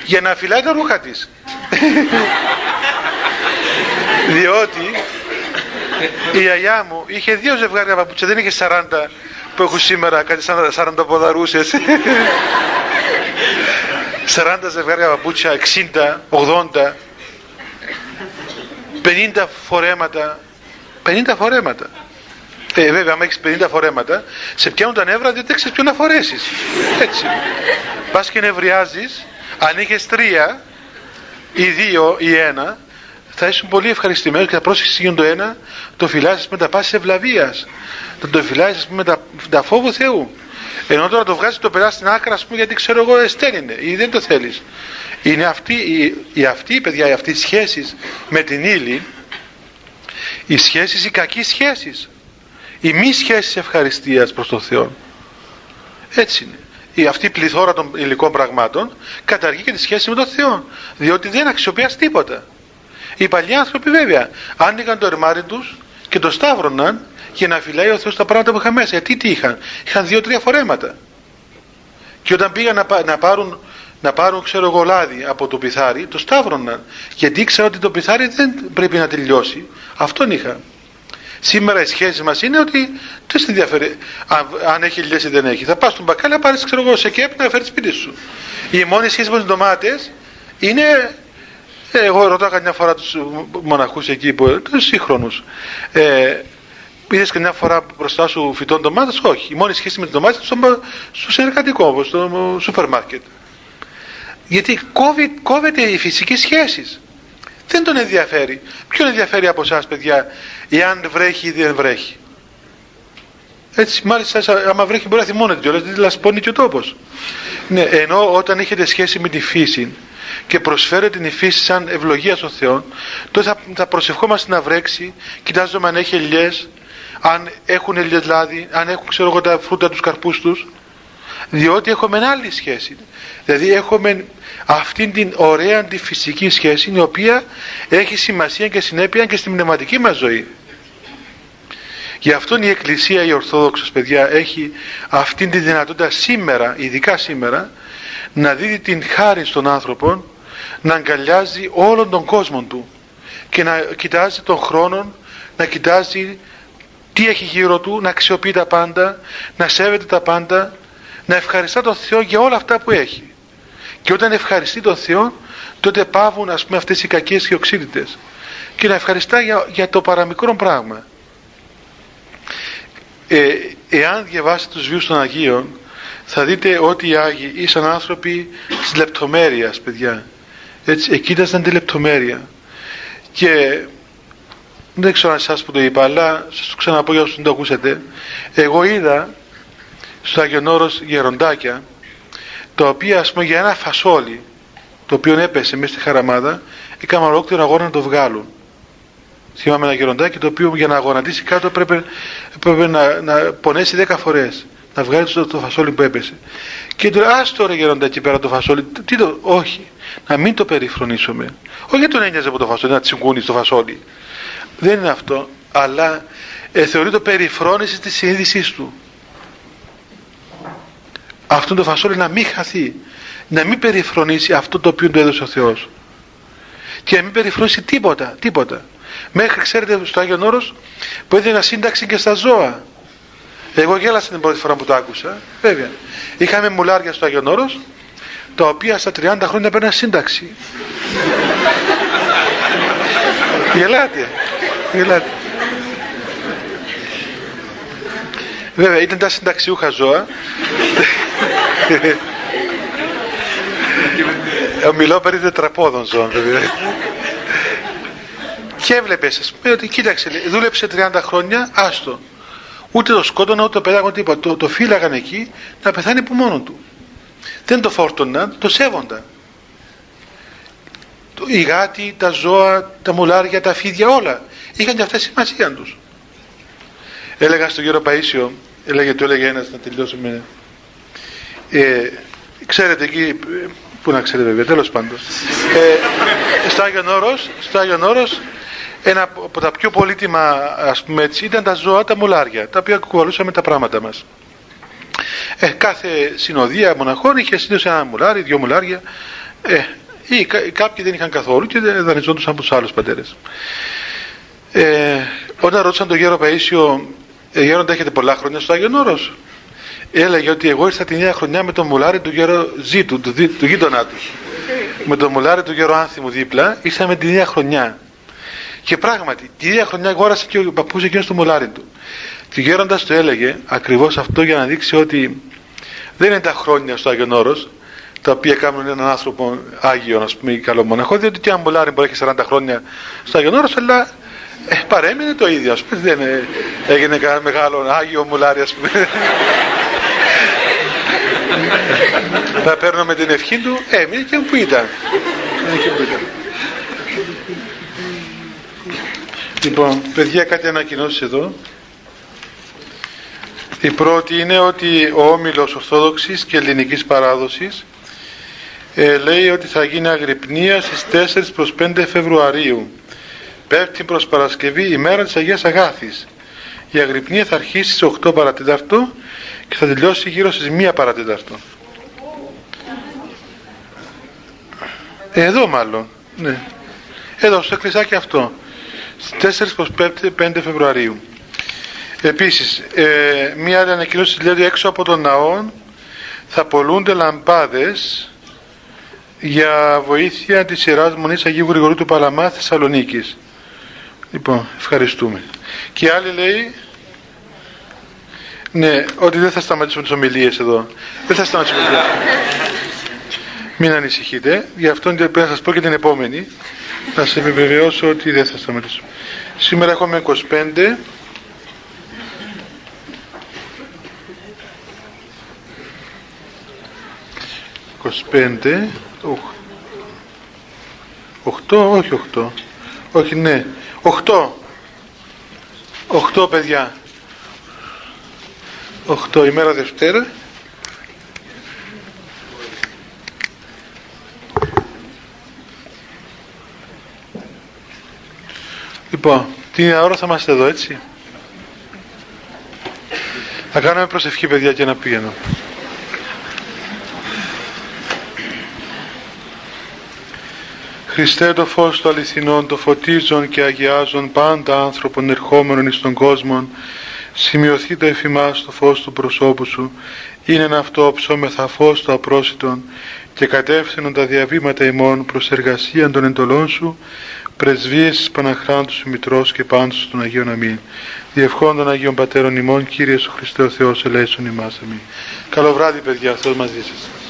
Για να φυλάει τα ρούχα της. Διότι η γιαγιά μου είχε δύο ζευγάρια παπούτσια, δεν είχε 40 που έχουν σήμερα, κάτι σαν 40 ποδαρούσες. 40 ζευγάρια παπούτσια, 60, 80, 50 φορέματα. 50 φορέματα. Ε, βέβαια, αν έχεις 50 φορέματα, σε πιάνουν τα νεύρα δεν ξέρεις ποιο να φορέσεις. Έτσι. Πας και νευριάζεις, αν είχες τρία, ή δύο, ή ένα, θα ήσουν πολύ ευχαριστημένος και θα πρόσεξε το ένα, το φυλάσσεις με τα πάσης ευλαβίας. Θα το φυλάσσεις με τα, τα φόβου Θεού. Ενώ τώρα το βγάζεις το περάσεις στην άκρα, ας πούμε, γιατί ξέρω εγώ εστέλνει ή δεν το θέλεις. Είναι αυτή, η, η αυτή, παιδιά, οι αυτή οι σχέσεις με την ύλη, οι σχέσεις, οι κακές σχέσεις, οι μη σχέσεις ευχαριστίας προς τον Θεό. Έτσι είναι. Η αυτή η πληθώρα των υλικών πραγμάτων καταργεί και τη σχέση με τον Θεό. Διότι δεν αξιοποιάς τίποτα. Οι παλιοί άνθρωποι βέβαια άνοιγαν το ερμάρι τους και το σταύρωναν για να φυλάει ο Θεός τα πράγματα που είχαν μέσα. Γιατί τι είχαν, είχαν δύο-τρία φορέματα. Και όταν πήγαν να, να πάρουν να πάρουν ξέρω εγώ λάδι από το πιθάρι το σταύρωναν γιατί ήξερα ότι το πιθάρι δεν πρέπει να τελειώσει αυτόν είχα σήμερα οι σχέσεις μας είναι ότι δεν σε ενδιαφέρει αν, αν έχει λιές ή δεν έχει θα πας στον μπακάλι να πάρεις ξέρω εγώ σε κέπ να φέρεις σπίτι σου η μόνη σχέση με τις ντομάτες είναι ε, εγώ ρωτάω καμιά φορά τους μοναχούς εκεί που, τους σύγχρονους ε, Είδες και μια φορά μπροστά σου φυτών ντομάτες, όχι. Η μόνη σχέση με τις ντομάτες είναι στο συνεργατικό, όπως στο σούπερ μάρκετ. Γιατί κόβει, κόβεται η φυσική σχέση. Δεν τον ενδιαφέρει. Ποιον ενδιαφέρει από εσάς, παιδιά, εάν βρέχει ή δεν βρέχει; Έτσι, μάλιστα, άμα βρέχει μπορεί να θυμώνεται κιόλας, γιατί λασπώνει και ο τόπος. Ναι, ενώ όταν έχετε σχέση με τη φύση και προσφέρετε την φύση σαν ευλογία στον Θεό, τότε θα, θα προσευχόμαστε να βρέξει, κοιτάζουμε αν έχει ελιές, αν έχουν ελιές λάδι, αν έχουν ξέρω εγώ τα φρούτα τους καρπούς τους, διότι έχουμε άλλη σχέση. Δηλαδή έχουμε αυτήν την ωραία τη φυσική σχέση η οποία έχει σημασία και συνέπεια και στην πνευματική μας ζωή. Γι' αυτόν η Εκκλησία η Ορθόδοξος παιδιά έχει αυτήν τη δυνατότητα σήμερα, ειδικά σήμερα, να δίδει την χάρη στον άνθρωπο να αγκαλιάζει όλον τον κόσμο του και να κοιτάζει τον χρόνο, να κοιτάζει τι έχει γύρω του, να αξιοποιεί τα πάντα, να σέβεται τα πάντα, να ευχαριστά τον Θεό για όλα αυτά που έχει. Και όταν ευχαριστεί τον Θεό, τότε πάβουν ας πούμε αυτές οι κακίες και οξύτητες. Και να ευχαριστά για, για το παραμικρό πράγμα. Ε, εάν διαβάσετε τους βίους των Αγίων, θα δείτε ότι οι Άγιοι ήσαν άνθρωποι της λεπτομέρειας, παιδιά. Έτσι, εκείταζαν τη λεπτομέρεια. Και δεν ξέρω αν εσάς που το είπα, αλλά σας το ξαναπώ για όσους δεν το ακούσετε. Εγώ είδα στο Άγιον Όρος γεροντάκια τα οποία ας πούμε για ένα φασόλι το οποίο έπεσε μέσα στη χαραμάδα έκαναν ολόκληρο αγώνα να το βγάλουν. Θυμάμαι ένα γεροντάκι το οποίο για να αγωνατίσει κάτω έπρεπε, έπρεπε να, να πονέσει δέκα φορές να βγάλει το, το φασόλι που έπεσε. Και του λέει άστο ρε γεροντάκι πέρα το φασόλι τι το, όχι να μην το περιφρονήσουμε όχι γιατί τον ένοιαζε από το φασόλι να τσιγκούνει το φασόλι. Δεν είναι αυτό αλλά ε, θεωρεί το περιφρόνηση της συνείδησής του αυτό το φασόλι να μην χαθεί να μην περιφρονήσει αυτό το οποίο του έδωσε ο Θεός. Και να μην περιφρονήσει τίποτα τίποτα. Μέχρι ξέρετε στο Άγιον Όρος που έδινε σύνταξη και στα ζώα. Εγώ γέλασα την πρώτη φορά που το άκουσα βέβαια. Είχαμε μουλάρια στο Άγιον Όρος τα οποία στα 30 χρόνια παίρνουν σύνταξη. (laughs) Γελάτε γελάτε. Βέβαια ήταν τα συνταξιούχα ζώα. Ε, μιλώ περί τετραπόδων ζώων βέβαια. Και έβλεπες, ας πούμε, ότι κοίταξε, δούλεψε 30 χρόνια, άστο. Ούτε το σκότωνα, ούτε το πέταγαν τίποτα. Το, το φύλαγαν εκεί να πεθάνει από μόνο του. Δεν το φόρτωναν, το σέβονταν. Οι γάτοι, τα ζώα, τα μουλάρια, τα φίδια, όλα είχαν και αυτά σημασία τους έλεγα στον κύριο Παΐσιο έλεγε, του έλεγε ένας να τελειώσουμε ε, ξέρετε εκεί που να ξέρετε βέβαια τέλος πάντων. Ε, στο Άγιον Όρος, στο Άγιον Όρος ένα από τα πιο πολύτιμα ας πούμε έτσι ήταν τα ζώα, τα μουλάρια τα οποία κουβαλούσαμε τα πράγματα μας. Ε, κάθε συνοδεία μοναχών είχε συνήθως ένα μουλάρι, δύο μουλάρια. Ε, ή κάποιοι δεν είχαν καθόλου και δανειζόντουσαν από τους άλλους πατέρες. Ε, όταν ρώτησαν τον γέρο Παΐσιο ε, Γέροντα έχετε πολλά χρόνια στο Άγιον Όρος. Έλεγε ότι εγώ ήρθα τη νέα χρονιά με το μουλάρι του γέρο Ζήτου, του, του γείτονά τους. με το μουλάρι του γέρο Άνθιμου δίπλα, ήρθαμε τη νέα χρονιά. Και πράγματι, τη νέα χρονιά αγόρασε και ο παππούς εκείνος το μουλάρι του. Και ο γέροντας το έλεγε ακριβώς αυτό για να δείξει ότι δεν είναι τα χρόνια στο Άγιον Όρος, τα οποία κάνουν έναν άνθρωπο Άγιο, ας πούμε, καλό μοναχό, διότι και αν μουλάρι μπορεί να έχει 40 χρόνια στο Άγιον Όρος, αλλά ε, παρέμεινε το ίδιο, ας πούμε, δεν ε, έγινε κανένα μεγάλο Άγιο Μουλάρι, ας πούμε. Να παίρνω με την ευχή του, έμεινε και που ήταν. και που ήταν. Λοιπόν, παιδιά, κάτι ανακοινώσεις εδώ. Η πρώτη είναι ότι ο Όμιλος Ορθόδοξης και Ελληνικής Παράδοσης ε, λέει ότι θα γίνει αγρυπνία στις 4 προς 5 Φεβρουαρίου Πέμπτη προς Παρασκευή ημέρα της Αγίας Αγάθης. Η αγρυπνία θα αρχίσει στις 8 παρατέταρτο και θα τελειώσει γύρω στις 1 παρατέταρτο. Εδώ μάλλον. Ναι. Εδώ στο εκκλησάκι αυτό. Στις 4 5 Φεβρουαρίου. Επίσης, ε, μία άλλη ανακοίνωση λέει ότι έξω από τον ναό θα πολλούνται λαμπάδες για βοήθεια της Ιεράς Μονής Αγίου Γρηγορού του Παλαμά Θεσσαλονίκης. Λοιπόν, ευχαριστούμε. Και άλλη λέει, ναι, ότι δεν θα σταματήσουμε τις ομιλίες εδώ. Δεν θα σταματήσουμε. Μην ανησυχείτε. Γι' αυτό πρέπει να σας πω και την επόμενη. Να σε επιβεβαιώσω ότι δεν θα σταματήσουμε. Σήμερα έχουμε 25. 25 8 όχι 8 όχι ναι 8 8 παιδιά 8 ημέρα Δευτέρα Λοιπόν, την ώρα θα είμαστε εδώ, έτσι; Θα κάνουμε προσευχή, παιδιά, και να πηγαίνω. Χριστέ το φως του αληθινών, το φωτίζον και αγιάζον πάντα άνθρωπον ερχόμενων εις τον κόσμο, σημειωθεί το εφημάς το φως του προσώπου σου, είναι ένα αυτό ψώμεθα φως του απρόσιτον και κατεύθυνον τα διαβήματα ημών προς εργασίαν των εντολών σου, πρεσβείες της Παναχράντου σου Μητρός και πάντως των Αγίων Αμήν. Διευχών των Αγίων Πατέρων ημών, Κύριε σου Χριστέ ο Θεός, ελέησον ημάς αμήν. Καλό βράδυ παιδιά, Θεός μαζί σας.